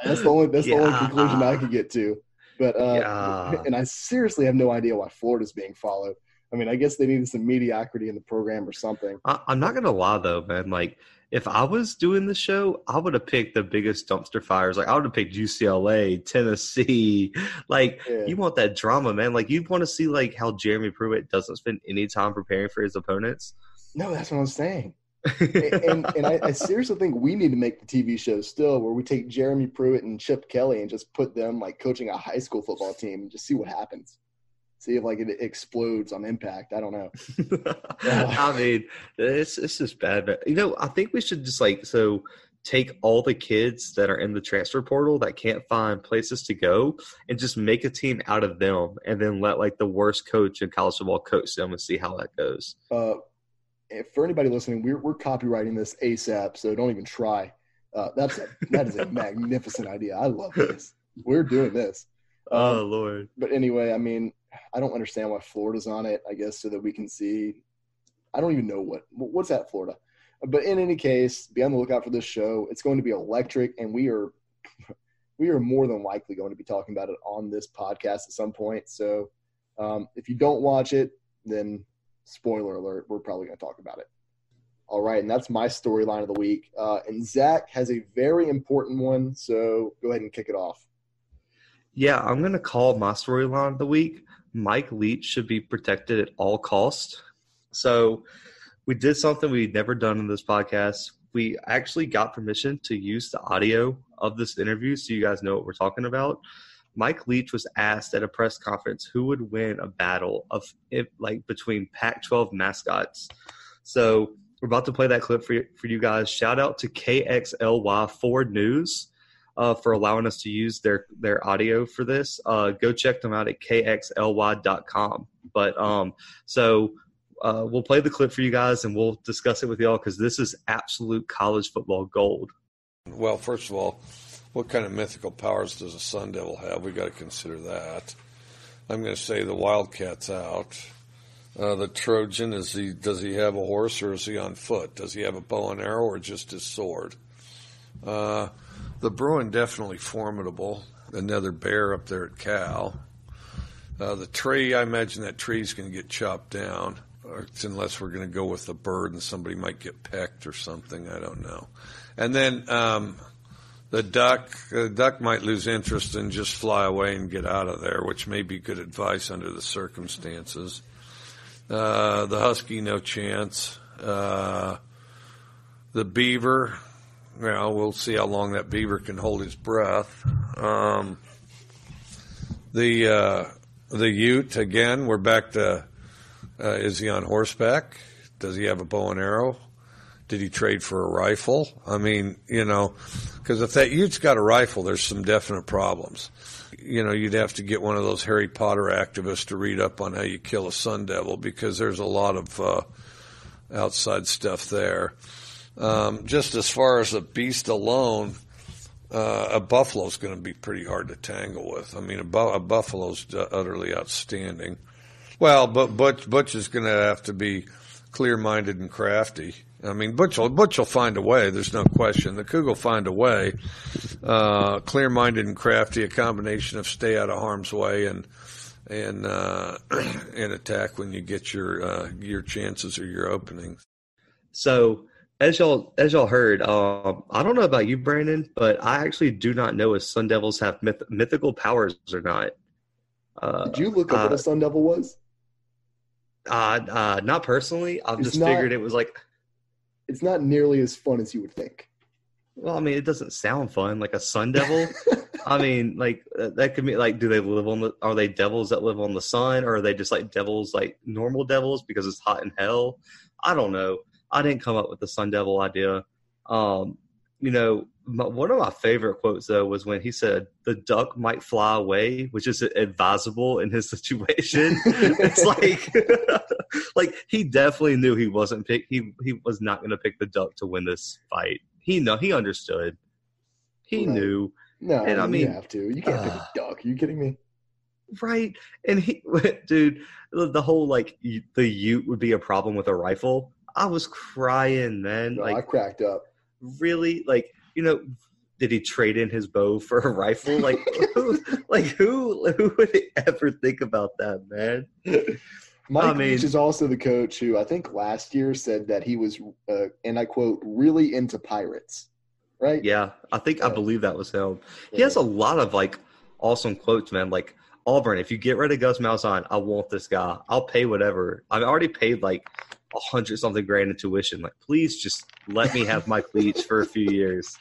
that's the only that's yeah. the only conclusion I could get to. But uh, yeah. and I seriously have no idea why Florida's being followed. I mean, I guess they needed some mediocrity in the program or something. I, I'm not gonna lie though, man. Like if I was doing the show, I would have picked the biggest dumpster fires. Like I would have picked UCLA, Tennessee. Like yeah. you want that drama, man. Like you want to see like how Jeremy Pruitt doesn't spend any time preparing for his opponents. No, that's what I'm saying. and and I, I, seriously think we need to make the TV show still where we take Jeremy Pruitt and Chip Kelly and just put them like coaching a high school football team and just see what happens see if like it explodes on impact. I don't know. I mean, it's it's just bad. But you know, I think we should just like so take all the kids that are in the transfer portal that can't find places to go and just make a team out of them and then let like the worst coach in college football coach them and see how that goes. Uh, for anybody listening, we're we're copywriting this ASAP, so don't even try. Uh, that's a, that is a magnificent idea. I love this. We're doing this. Oh um, Lord! But anyway, I mean, I don't understand why Florida's on it. I guess so that we can see. I don't even know what what's that Florida. But in any case, be on the lookout for this show. It's going to be electric, and we are we are more than likely going to be talking about it on this podcast at some point. So um, if you don't watch it, then spoiler alert, we're probably going to talk about it. All right, and that's my storyline of the week. Uh, and Zach has a very important one, so go ahead and kick it off. Yeah, I'm going to call my storyline of the week. Mike Leach should be protected at all costs. So we did something we'd never done in this podcast. We actually got permission to use the audio of this interview so you guys know what we're talking about. Mike Leach was asked at a press conference who would win a battle of like between Pac-12 mascots. So we're about to play that clip for you, for you guys. Shout out to KXLY 4 News uh, for allowing us to use their their audio for this. Uh, go check them out at kxly.com. But um, so uh, we'll play the clip for you guys and we'll discuss it with y'all because this is absolute college football gold. Well, first of all, what kind of mythical powers does a Sun Devil have? We've got to consider that. I'm going to say the Wildcat's out. Uh, the Trojan is he? Does he have a horse or is he on foot? Does he have a bow and arrow or just his sword? Uh, the Bruin definitely formidable. Another bear up there at Cal. Uh, the tree, I imagine that tree's going to get chopped down, unless we're going to go with the bird and somebody might get pecked or something. I don't know. And then um, the duck, the duck might lose interest and just fly away and get out of there, which may be good advice under the circumstances. Uh, the husky, no chance. Uh, the beaver, well, we'll see how long that beaver can hold his breath. Um, the uh, the Ute again. We're back to uh, is he on horseback? Does he have a bow and arrow? Did he trade for a rifle? I mean, you know, because if that Ute's got a rifle, there's some definite problems. You know, you'd have to get one of those Harry Potter activists to read up on how you kill a sun devil because there's a lot of uh, outside stuff there. Um, just as far as a beast alone, uh, a buffalo's going to be pretty hard to tangle with. I mean, a, bu- a utterly outstanding. Well, but Butch, Butch is going to have to be clear-minded and crafty. I mean, Butch will, Butch will find a way. There's no question. The Coug will find a way. Uh, clear-minded and crafty, a combination of stay out of harm's way and and uh, and attack when you get your uh, your chances or your openings. So as y'all as y'all heard, um, I don't know about you, Brandon, but I actually do not know if Sun Devils have myth- mythical powers or not. Uh, Did you look up uh, what a Sun Devil was? Uh, uh, not personally. I've it's just not, figured it was like. It's not nearly as fun as you would think. Well, I mean, it doesn't sound fun. Like a Sun Devil. I mean, like uh, that could be like, do they live on the? Are they devils that live on the sun, or are they just like devils, like normal devils because it's hot in hell? I don't know. I didn't come up with the Sun Devil idea. Um, you know, my, one of my favorite quotes though was when he said, "The duck might fly away," which is advisable in his situation. it's like, like he definitely knew he wasn't pick. He he was not going to pick the duck to win this fight. He know he understood. He right. knew. No, and I mean, you have to. You can't uh, pick a duck. Are you kidding me? Right. And he, dude, the whole like the Ute would be a problem with a rifle. I was crying, man. No, like I cracked up. Really, like you know, did he trade in his bow for a rifle? Like, who, like who who would ever think about that, man? Mike I mean, Leach is also the coach who I think last year said that he was, uh, and I quote, really into pirates, right? Yeah, I think I believe that was him. Yeah. He has a lot of like awesome quotes, man. Like Auburn, if you get rid of Gus Malzahn, I want this guy. I'll pay whatever. I've already paid like a hundred something grand in tuition. Like, please just let me have Mike Leach for a few years.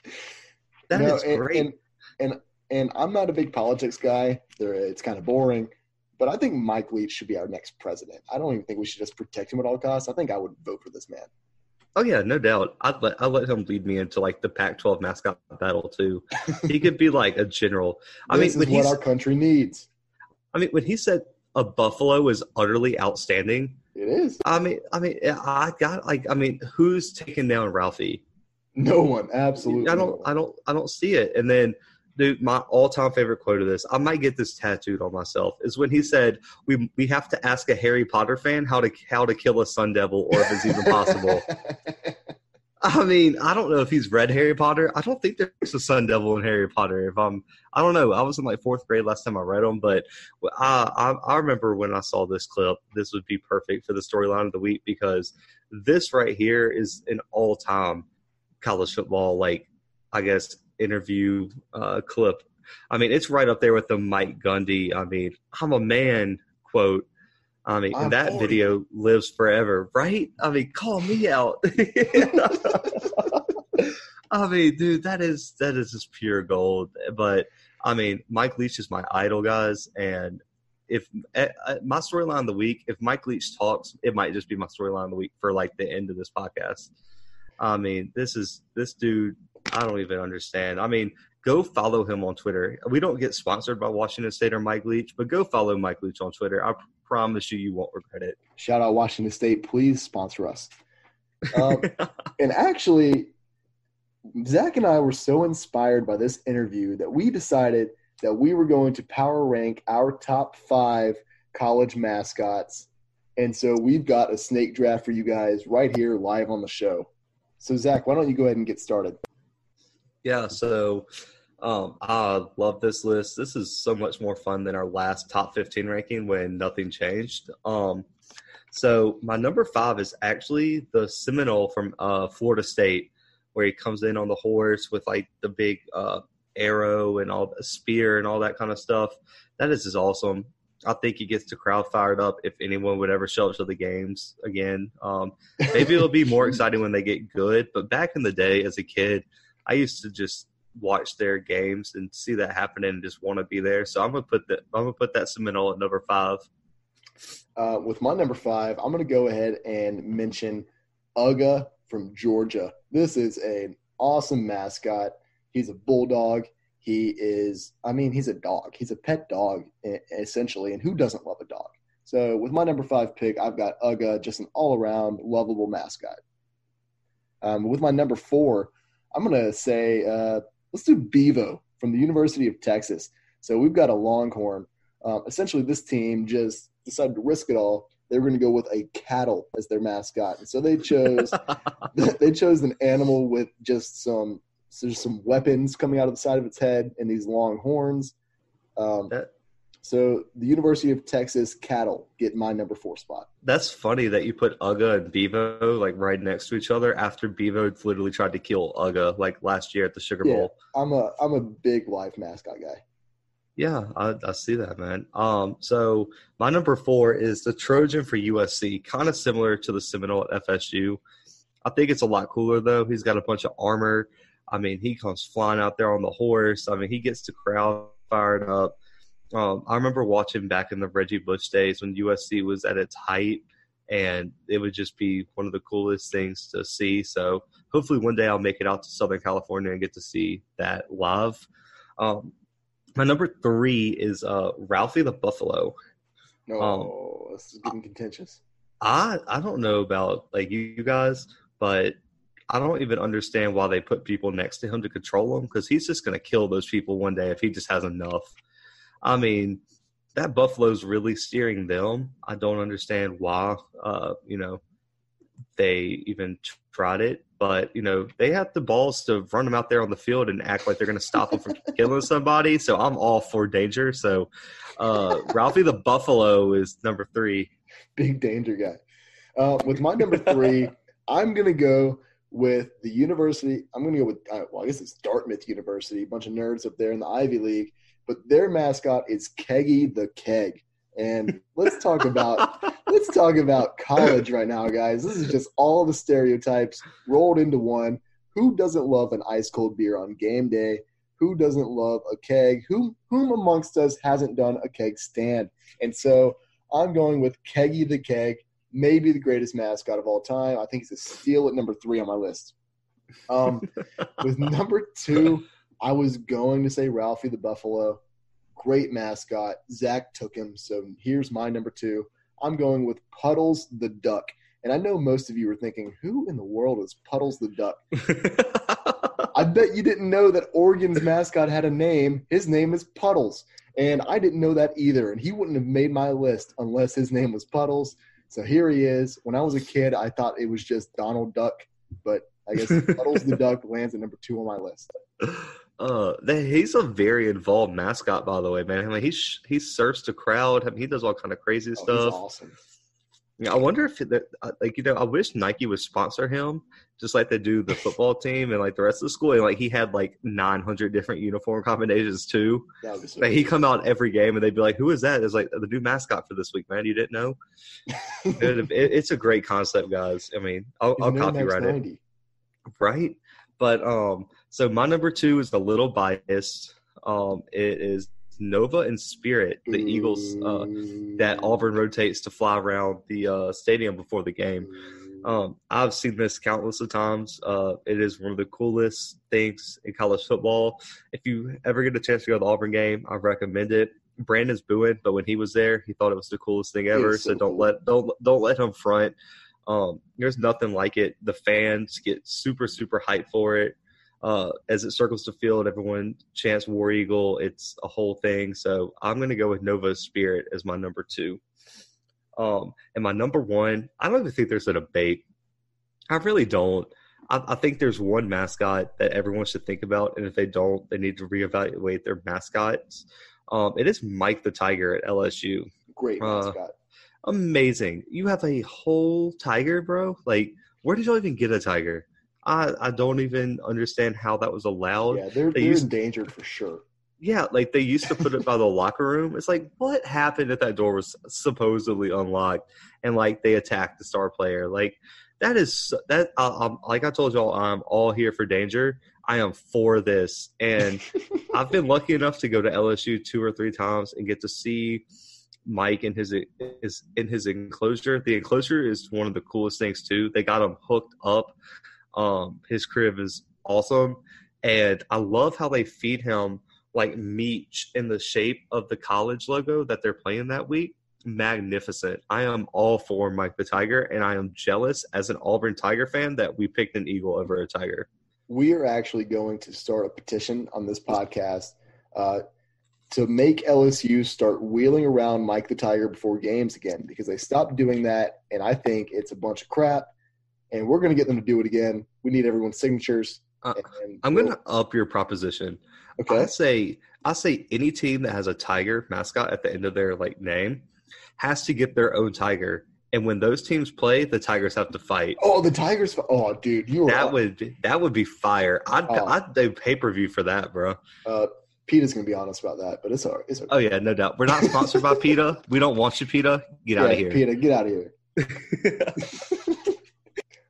That no, is and, great. And, and and I'm not a big politics guy. There, it's kind of boring. But I think Mike Leach should be our next president. I don't even think we should just protect him at all costs. I think I would vote for this man. Oh yeah, no doubt. I'd let I'd let him lead me into like the Pac-12 mascot battle too. he could be like a general. I this mean, is what our country needs. I mean, when he said a buffalo is utterly outstanding, it is. I mean, I mean, I got like, I mean, who's taking down Ralphie? No one, absolutely. I don't, I don't, I don't see it. And then, dude, my all-time favorite quote of this, I might get this tattooed on myself, is when he said, "We we have to ask a Harry Potter fan how to how to kill a Sun Devil, or if it's even possible." I mean, I don't know if he's read Harry Potter. I don't think there's a Sun Devil in Harry Potter. If I'm, I don't know. I was in like fourth grade last time I read them, but I, I, I remember when I saw this clip, this would be perfect for the storyline of the week because this right here is an all-time college football, like I guess, interview uh, clip. I mean, it's right up there with the Mike Gundy. I mean, I'm a man quote I mean, I'm that 40. video lives forever, right? I mean, call me out. I mean, dude, that is that is just pure gold. But I mean, Mike Leach is my idol, guys, and if uh, my storyline of the week, if Mike Leach talks, it might just be my storyline of the week for like the end of this podcast. I mean, this is this dude. I don't even understand. I mean, go follow him on Twitter. We don't get sponsored by Washington State or Mike Leach, but go follow Mike Leach on Twitter. I promise you, you won't regret it. Shout out Washington State. Please sponsor us. Um, and actually, Zach and I were so inspired by this interview that we decided that we were going to power rank our top five college mascots. And so we've got a snake draft for you guys right here live on the show. So, Zach, why don't you go ahead and get started? Yeah. So Um, I love this list. This is so much more fun than our last top 15 ranking when nothing changed. Um, so my number five is actually the Seminole from uh, Florida State, where he comes in on the horse with like the big uh, arrow and all the spear and all that kind of stuff. That is just awesome. I think he gets the crowd fired up if anyone would ever show up to the games again. Um, maybe it'll be more exciting when they get good. But back in the day, as a kid, I used to just watch their games and see that happening and just want to be there. So I'm gonna put that I'm gonna put that Seminole at number five. Uh, with my number five, I'm to go ahead and mention Uga from Georgia. This is an awesome mascot. He's a bulldog. He is, I mean, he's a dog. He's a pet dog, essentially. And who doesn't love a dog? So with my number five pick, I've got Uga, just an all around lovable mascot. Um, with my number four, I'm to say, uh, let's do Bevo from the University of Texas. So we've got a Longhorn. Um, essentially, this team just decided to risk it all. They were going to go with a cattle as their mascot, and so they chose they chose an animal with just some so some weapons coming out of the side of its head and these long horns. Um, that, so the University of Texas cattle get my number four spot. That's funny that you put Uga and Bevo like right next to each other after Bevo literally tried to kill Uga like last year at the Sugar Bowl. I'm a I'm a big life mascot guy. Yeah, I, I, see that, man. Um, so my number four is the Trojan for USC, kind of similar to the Seminole at FSU. I think it's a lot cooler though. He's got a bunch of armor. I mean, he comes flying out there on the horse. I mean, he gets the crowd fired up. Um, I remember watching back in the Reggie Bush days when USC was at its height, and it would just be one of the coolest things to see. So hopefully one day I'll make it out to Southern California and get to see that live. Um, my number three is uh, Ralphie the Buffalo. No, um, this is getting contentious. I I don't know about like you, you guys, but I don't even understand why they put people next to him to control him because he's just going to kill those people one day if he just has enough. I mean, that Buffalo's really steering them. I don't understand why, uh, you know, they even tried it but you know they have the balls to run them out there on the field and act like they're going to stop them from killing somebody. So I'm all for danger. So uh, Ralphie the Buffalo is number three. Big danger guy. Uh, with my number three, I'm going to go with the university. I'm going to go with uh, well, I guess it's Dartmouth University. A bunch of nerds up there in the Ivy League, but their mascot is Keggy the Keg. And let's talk about let's talk about college right now, guys. This is just all the stereotypes rolled into one. Who doesn't love an ice cold beer on game day? Who doesn't love a keg? Who whom amongst us hasn't done a keg stand? And so I'm going with Keggy the Keg, maybe the greatest mascot of all time. I think he's a steal at number three on my list. Um, with number two, I was going to say Ralphie the Buffalo great mascot. Zach took him. So here's my number two. I'm going with Puddles the Duck. And I know most of you are thinking, who in the world is Puddles the Duck? I bet you didn't know that Oregon's mascot had a name. His name is Puddles. And I didn't know that either. And he wouldn't have made my list unless his name was Puddles. So here he is. When I was a kid, I thought it was just Donald Duck. But I guess Puddles the Duck lands at number two on my list. Uh, he's a very involved mascot, by the way, man. I mean, he he surfs the crowd. I mean, he does all kind of crazy oh, stuff. awesome. Yeah, I wonder if it, uh, like you know, I wish Nike would sponsor him just like they do the football team and like the rest of the school. And like he had like 900 different uniform combinations too. Like he come out every game and they'd be like, "Who is that?" It's like the new mascot for this week, man. You didn't know? it, it, it's a great concept, guys. I mean, I'll, I'll copyright it. Right, but um, so my number two is a little biased. Um, it is Nova and Spirit, the Eagles uh, that Auburn rotates to fly around the uh, stadium before the game. Um, I've seen this countless of times. Uh, it is one of the coolest things in college football. If you ever get a chance to go to the Auburn game, I recommend it. Brandon's booing, but when he was there, he thought it was the coolest thing ever. So, so, don't cool. let don't don't let him front. Um, there's nothing like it. The fans get super super hyped for it uh, as it circles the field, everyone chants War Eagle. It's a whole thing. So I'm going to go with Nova Spirit as my number two. Um, and my number one, I don't even think there's a debate. I really don't. I, I think there's one mascot that everyone should think about, and if they don't, they need to reevaluate their mascots. Um, it is Mike the Tiger at LSU. Great Uh, mascot. Amazing. You have a whole tiger, bro. Like, where did y'all even get a tiger? I I don't even understand how that was allowed. yeah, they're they they're used- endangered for sure. Yeah, like they used to put it by the locker room. It's like, what happened if that door was supposedly unlocked and like they attacked the star player? Like that is that. I, I'm like I told y'all, I'm all here for danger. I am for this, and I've been lucky enough to go to LSU two or three times and get to see Mike in his is in his enclosure. The enclosure is one of the coolest things too. They got him hooked up. Um, his crib is awesome, and I love how they feed him like meat in the shape of the college logo that they're playing that week. Magnificent. I am all for Mike the Tiger, and I am jealous as an Auburn Tiger fan that we picked an eagle over a tiger. we are actually going to start a petition on this podcast uh, to make LSU start wheeling around Mike the Tiger before games again because they stopped doing that, and I think it's a bunch of crap. And we're going to get them to do it again. We need everyone's signatures. Uh, I'm gonna up your proposition. Okay. I say I say any team that has a tiger mascot at the end of their like name has to get their own tiger. And when those teams play, the Tigers have to fight. Oh, the Tigers! Oh, dude, you That would that would be fire. I'd Oh. I'd do pay per view for that, bro. Uh, Pete is going to be honest about that, but it's all right. It's okay. Oh yeah, no doubt. We're not sponsored by PETA. We don't want you, PETA. Get out of here. PETA, get out of here.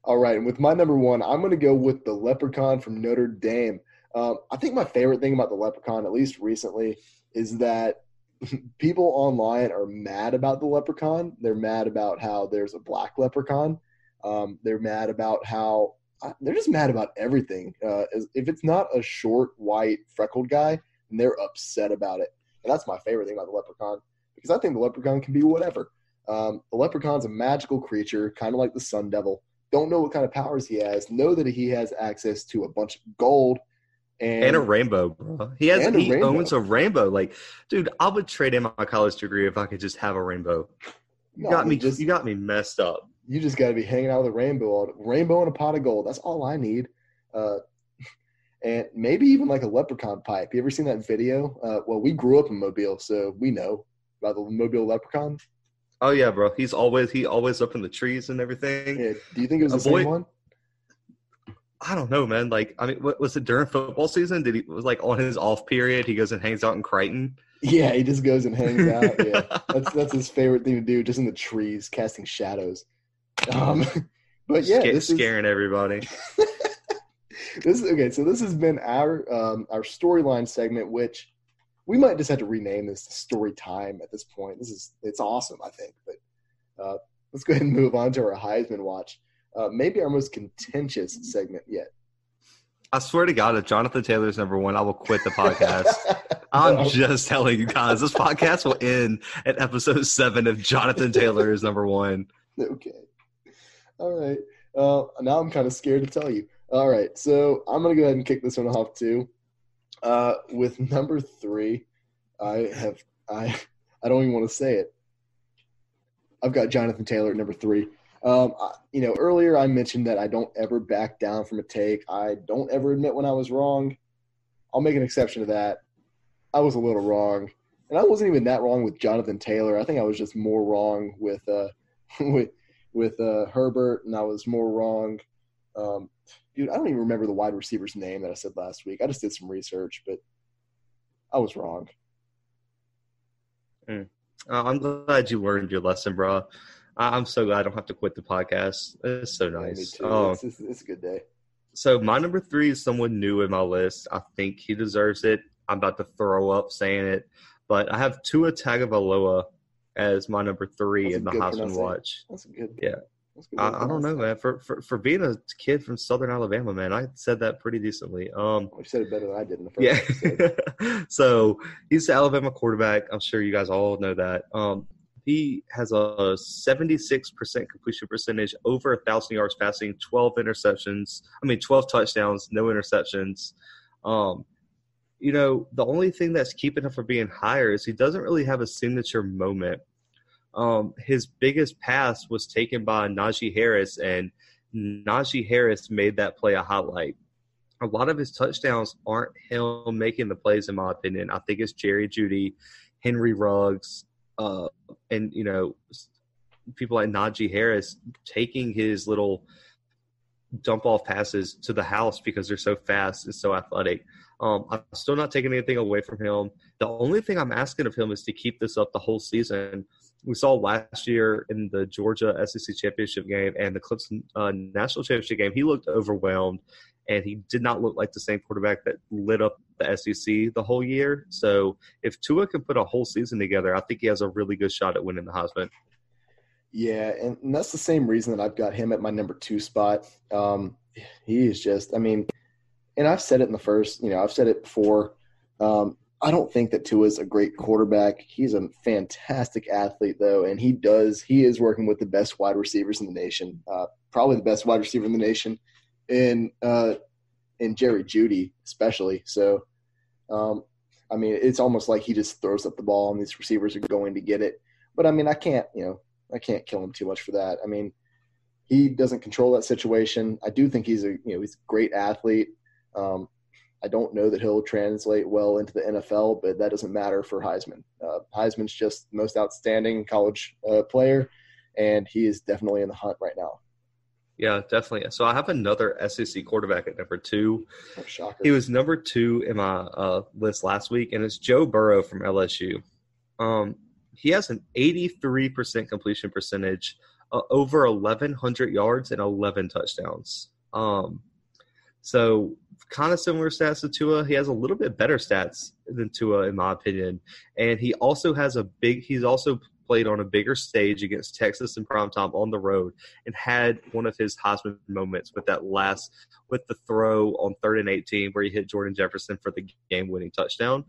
All right, and with my number one, I'm going to go with the Leprechaun from Notre Dame. Um, I think my favorite thing about the Leprechaun, at least recently, is that people online are mad about the Leprechaun. They're mad about how there's a black Leprechaun. Um, they're mad about how uh, they're just mad about everything. Uh, if it's not a short, white, freckled guy, they're upset about it. And that's my favorite thing about the Leprechaun because I think the Leprechaun can be whatever. Um, the Leprechaun's a magical creature, kind of like the Sun Devil. Don't know what kind of powers he has. Know that he has access to a bunch of gold and, and a rainbow, bro. He has he rainbow. owns a rainbow. Like, dude, I would trade in my college degree if I could just have a rainbow. You No, got me just- you got me messed up. you just got to be hanging out with a rainbow, rainbow and a pot of gold. That's all I need. Uh, and maybe even like a leprechaun pipe. You ever seen that video? Uh, well, we grew up in Mobile, so we know about the Mobile leprechaun. Oh yeah, bro. He's always he always up in the trees and everything. Yeah. Do you think it was A the same boy- one? I don't know, man. Like, I mean, what, was it during football season? Did he was like on his off period? He goes and hangs out in Crichton. Yeah, he just goes and hangs out. Yeah, that's that's his favorite thing to do, just in the trees, casting shadows. Um, but yeah, Sca- this is, scaring everybody. this is okay. So this has been our um, our storyline segment, which we might just have to rename this to story time at this point. This is it's awesome, I think. But uh, let's go ahead and move on to our Heisman watch. Uh, maybe our most contentious segment yet. I swear to God, if Jonathan Taylor's number one, I will quit the podcast. I'm No. just telling you guys, this podcast will end at episode seven if Jonathan Taylor is number one. okay. All right. Uh, now I'm kind of scared to tell you. All right. So I'm going to go ahead and kick this one off too. Uh, with number three, I have I I don't even want to say it. I've got Jonathan Taylor at number three. Um, I, you know, earlier I mentioned that I don't ever back down from a take. I don't ever admit when I was wrong. I'll make an exception to that. I was a little wrong, and I wasn't even that wrong with Jonathan Taylor. I think I was just more wrong with uh, with with uh, Herbert, and I was more wrong. Um, dude, I don't even remember the wide receiver's name that I said last week. I just did some research, but I was wrong. Uh, I'm glad you learned your lesson, bro. I- I'm so glad I don't have to quit the podcast. It's so nice. too. Oh, It's, it's, it's a good day. so my number three is someone new in my list. I think he deserves it. I'm about to throw up saying it, but I have Tua Tagovailoa as my number three in the Heisman watch. That's a good. Yeah. That's a good I, I don't know, man. For, for for being a kid from Southern Alabama, man, I said that pretty decently. Um, that. You said it better than I did in the first yeah. so he's the Alabama quarterback. I'm sure you guys all know that. Um, he has a 76% completion percentage, over a thousand yards passing, 12 interceptions. I mean, 12 touchdowns, no interceptions. Um, you know, the only thing that's keeping him from being higher is he doesn't really have a signature moment. Um, his biggest pass was taken by Najee Harris, and Najee Harris made that play a highlight. A lot of his touchdowns aren't him making the plays, in my opinion. I think it's Jerry Jeudy, Henry Ruggs, uh, and you know people like Najee Harris taking his little dump off passes to the house because they're so fast and so athletic. Um, I'm still not taking anything away from him. The only thing I'm asking of him is to keep this up the whole season. We saw last year in the Georgia SEC championship game and the Clemson uh, national championship game, he looked overwhelmed and he did not look like the same quarterback that lit up the SEC the whole year. So if Tua can put a whole season together, I think he has a really good shot at winning the Heisman. Yeah, and, that's the same reason that I've got him at my number two spot. Um, he is just, I mean, and I've said it in the first, you know, I've said it before. Um, I don't think that Tua is a great quarterback. He's a fantastic athlete, though, and he does. He is working with the best wide receivers in the nation, uh, probably the best wide receiver in the nation, and uh, in Jerry Jeudy especially. So, um, I mean, it's almost like he just throws up the ball, and these receivers are going to get it. But I mean, I can't, you know, I can't kill him too much for that. I mean, he doesn't control that situation. I do think he's a you know he's a great athlete. Um, I don't know that he'll translate well into the NFL, but that doesn't matter for Heisman. Uh, Heisman's just the most outstanding college uh, player, and he is definitely in the hunt right now. Yeah, definitely. So I have another SEC quarterback at number two. Oh, shocker. He was number two in my uh, list last week, and it's Joe Burrow from LSU. Um, he has an 83% completion percentage, uh, over 1,100 yards, and 11 touchdowns. Um, so kind of similar stats to Tua. He has a little bit better stats than Tua, in my opinion. And he also has a big. He's also played on a bigger stage against Texas in primetime on the road and had one of his Heisman moments with that last with the throw on third and 18 where he hit Jordan Jefferson for the game winning touchdown.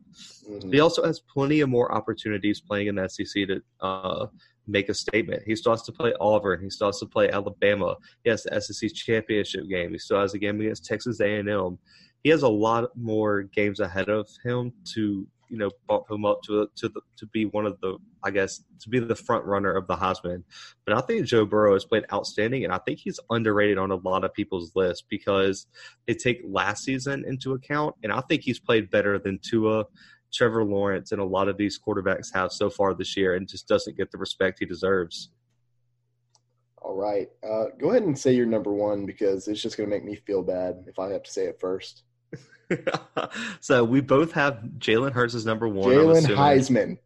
Mm-hmm. He also has plenty of more opportunities playing in the SEC to uh, make a statement. He still has to play Auburn. He still has to play Alabama. He has the SEC championship game. He still has a game against Texas A&M. He has a lot more games ahead of him to you know bump him up to to the, to be one of the I guess to be the front runner of the Heisman. But I think Joe Burrow has played outstanding, and I think he's underrated on a lot of people's list because they take last season into account, and I think he's played better than Tua. Trevor Lawrence and a lot of these quarterbacks have so far this year, and just doesn't get the respect he deserves. All right, uh, go ahead and say your number one because it's just going to make me feel bad if I have to say it first. so we both have Jalen Hurts as number one. Jalen Heisman.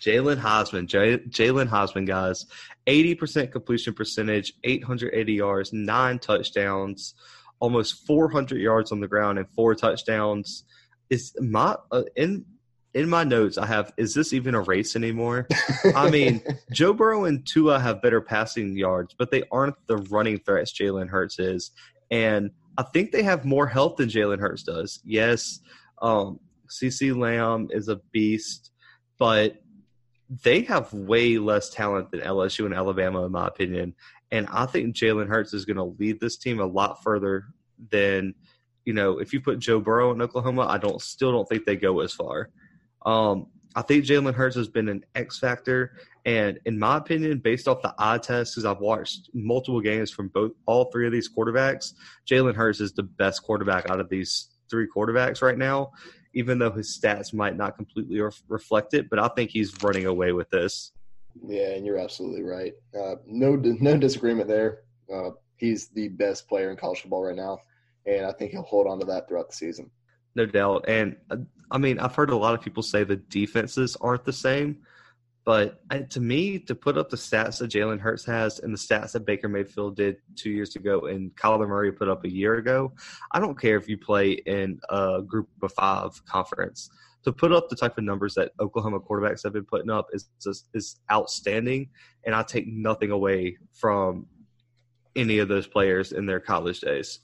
Jalen Heisman. Jalen Heisman, guys. 80% completion percentage, 880 yards, nine touchdowns, almost 400 yards on the ground, and four touchdowns. Is my uh, in in my notes I have is this even a race anymore? I mean, Joe Burrow and Tua have better passing yards, but they aren't the running threats Jalen Hurts is. And I think they have more health than Jalen Hurts does. Yes, um, CeeDee Lamb is a beast, but they have way less talent than LSU and Alabama, in my opinion. And I think Jalen Hurts is going to lead this team a lot further than, you know, if you put Joe Burrow in Oklahoma, I don't still don't think they go as far. Um, I think Jalen Hurts has been an X factor, and in my opinion, based off the eye test, because I've watched multiple games from both all three of these quarterbacks, Jalen Hurts is the best quarterback out of these three quarterbacks right now. Even though his stats might not completely reflect it, but I think he's running away with this. Yeah, and you're absolutely right. Uh, no, no disagreement there. Uh, he's the best player in college football right now, and I think he'll hold on to that throughout the season. No doubt. And I mean, I've heard a lot of people say the defenses aren't the same. But uh, to me, to put up the stats that Jalen Hurts has and the stats that Baker Mayfield did two years ago and Kyler Murray put up a year ago, I don't care if you play in a group of five conference. To put up the type of numbers that Oklahoma quarterbacks have been putting up is is, is outstanding, and I take nothing away from any of those players in their college days.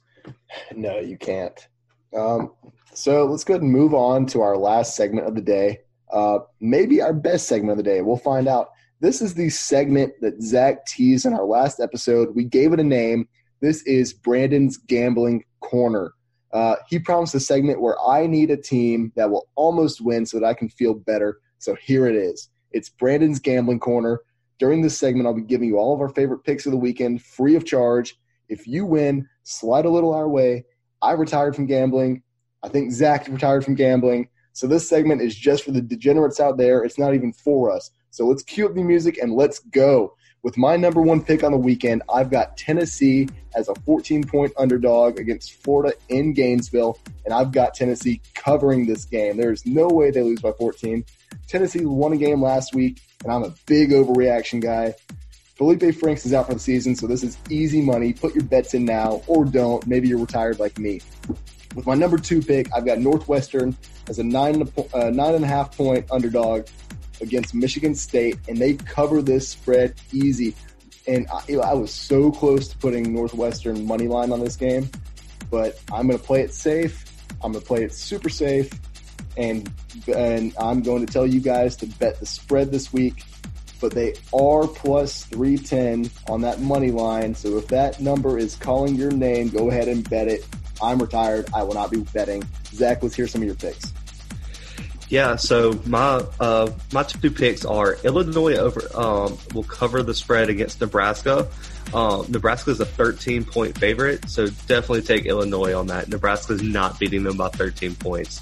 No, you can't. Um, so let's go ahead and move on to our last segment of the day. Uh, maybe our best segment of the day. We'll find out. This is the segment that Zach teased in our last episode. We gave it a name. This is Brandon's Gambling Corner. Uh, he promised a segment where I need a team that will almost win so that I can feel better. So here it is. It's Brandon's Gambling Corner. During this segment, I'll be giving you all of our favorite picks of the weekend free of charge. If you win, slide a little our way. I retired from gambling. I think Zach retired from gambling. So this segment is just for the degenerates out there. It's not even for us. So let's cue up the music and let's go. With my number one pick on the weekend, I've got Tennessee as a 14 point underdog against Florida in Gainesville, and I've got Tennessee covering this game. There's no way they lose by 14. Tennessee won a game last week, and I'm a big overreaction guy. Felipe Franks is out for the season, so this is easy money. Put your bets in now or don't. Maybe you're retired like me. With my number two pick, I've got Northwestern as a nine, uh, nine and a half point underdog against Michigan State, and they cover this spread easy. And I, I was so close to putting Northwestern money line on this game, but I'm going to play it safe. I'm going to play it super safe, and and I'm going to tell you guys to bet the spread this week. But they are plus 310 on that money line. So if that number is calling your name, go ahead and bet it. I'm retired. I will not be betting. Zach, let's hear some of your picks. Yeah, so my uh, my two picks are Illinois over um, will cover the spread against Nebraska. Um, Nebraska is a 13 point favorite, so definitely take Illinois on that. Nebraska is not beating them by 13 points.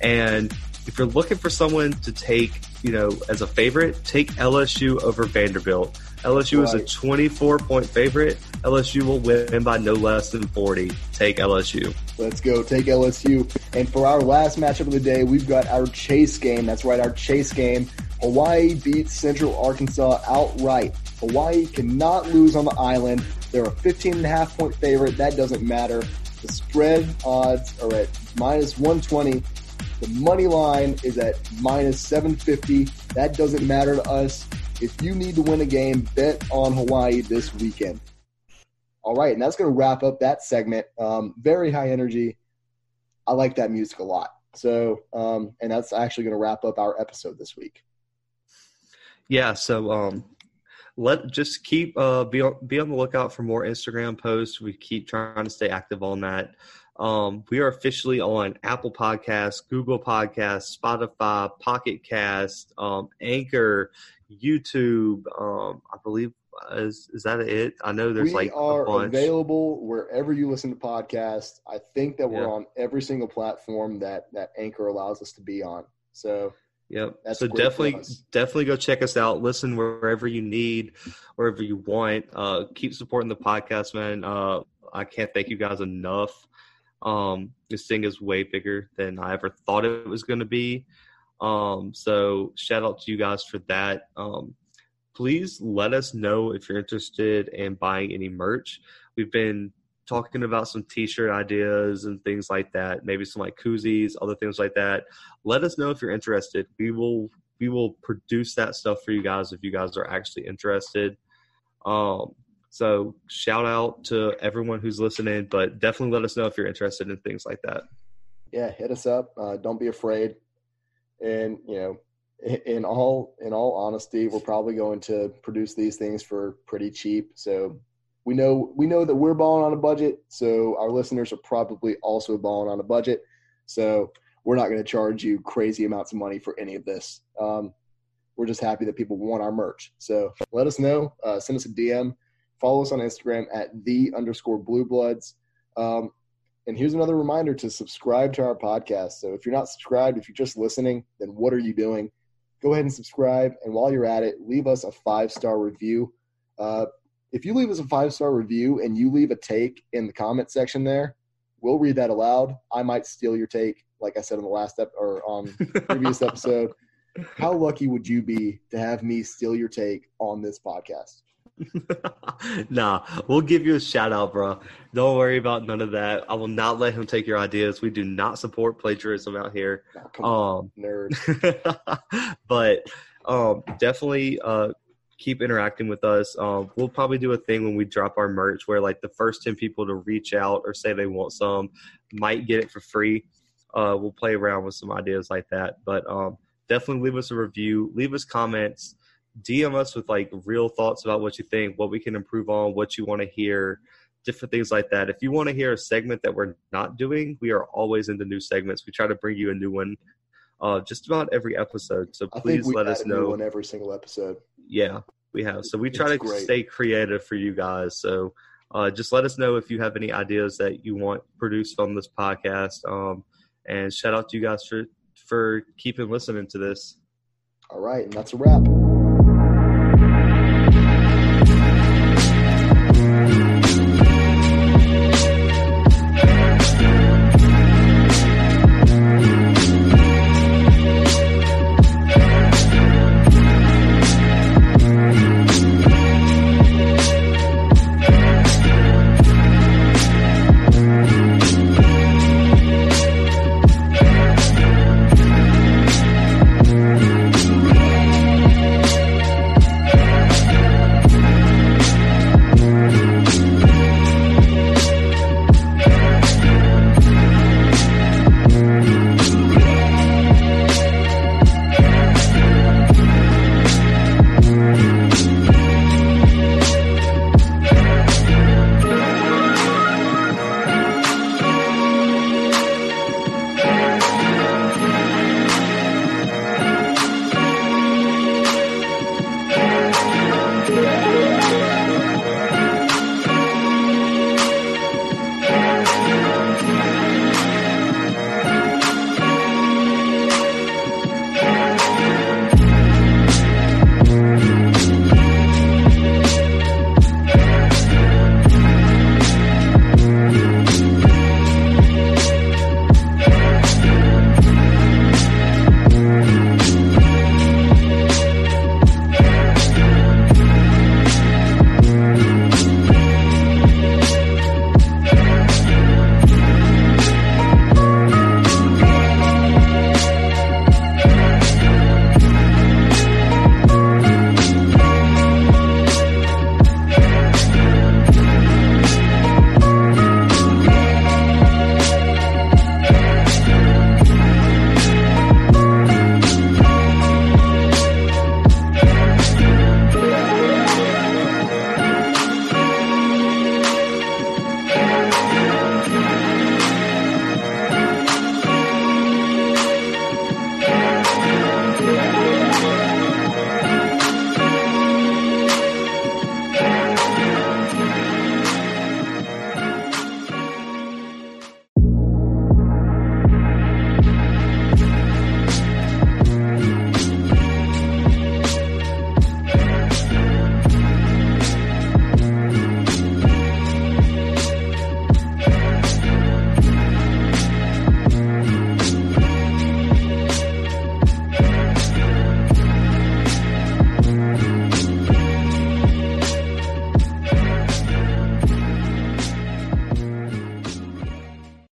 And if you're looking for someone to take, you know, as a favorite, take LSU over Vanderbilt. LSU right. is a 24 point favorite. LSU will win by no less than 40. Take LSU. Let's go. Take LSU. And for our last matchup of the day, we've got our chase game. That's right, our chase game. Hawaii beats Central Arkansas outright. Hawaii cannot lose on the island. They're a 15 and a half point favorite. That doesn't matter. The spread odds are at minus 120. The money line is at minus 750. That doesn't matter to us. If you need to win a game, bet on Hawaii this weekend. All right, and that's going to wrap up that segment. Um, very high energy. I like that music a lot. So, um, and that's actually going to wrap up our episode this week. Yeah. So, um, let just keep uh, be on, be on the lookout for more Instagram posts. We keep trying to stay active on that. Um, we are officially on Apple Podcasts, Google Podcasts, Spotify, Pocket Cast, um, Anchor, YouTube. Um, I believe is is that it? I know there's we like are available wherever you listen to podcasts. I think that we're yeah. on every single platform that that Anchor allows us to be on. So Yep. so definitely, definitely go check us out. Listen wherever you need, wherever you want. Uh, keep supporting the podcast, man. Uh, I can't thank you guys enough. Um, this thing is way bigger than I ever thought it was going to be. Um, so shout out to you guys for that. Um, please let us know if you're interested in buying any merch. We've been talking about some t-shirt ideas and things like that, maybe some like koozies, other things like that. Let us know if you're interested. We will we will produce that stuff for you guys if you guys are actually interested. Um, so shout out to everyone who's listening, but definitely let us know if you're interested in things like that. Yeah, hit us up. Uh, don't be afraid. And you know, in all in all honesty, we're probably going to produce these things for pretty cheap. So we know we know that we're balling on a budget. So our listeners are probably also balling on a budget. So we're not going to charge you crazy amounts of money for any of this. Um, we're just happy that people want our merch. So let us know. Uh, send us a DM. Follow us on Instagram at the underscore bluebloods. Um, and here's another reminder to subscribe to our podcast. So if you're not subscribed, if you're just listening, then what are you doing? Go ahead and subscribe. And while you're at it, leave us a five star review. Uh, if you leave us a five star review and you leave a take in the comment section there, we'll read that aloud. I might steal your take, like I said in the last ep- or on previous episode. How lucky would you be to have me steal your take on this podcast? nah, we'll give you a shout out, bro. Don't worry about none of that. I will not let him take your ideas. We do not support plagiarism out here. Oh, um, nerd. but um, definitely uh, keep interacting with us. Um, we'll probably do a thing when we drop our merch where like the first ten people to reach out or say they want some might get it for free. Uh, we'll play around with some ideas like that, but um, definitely leave us a review, leave us comments DM us with like real thoughts about what you think, what we can improve on, what you want to hear, different things like that. If you want to hear a segment that we're not doing, we are always into new segments. We try to bring you a new one uh, just about every episode. So please let us know. on every single episode. Yeah, we have. So we try it's to great. stay creative for you guys. So uh, just let us know if you have any ideas that you want produced on this podcast. Um, and shout out to you guys for for keeping listening to this. All right, and that's a wrap.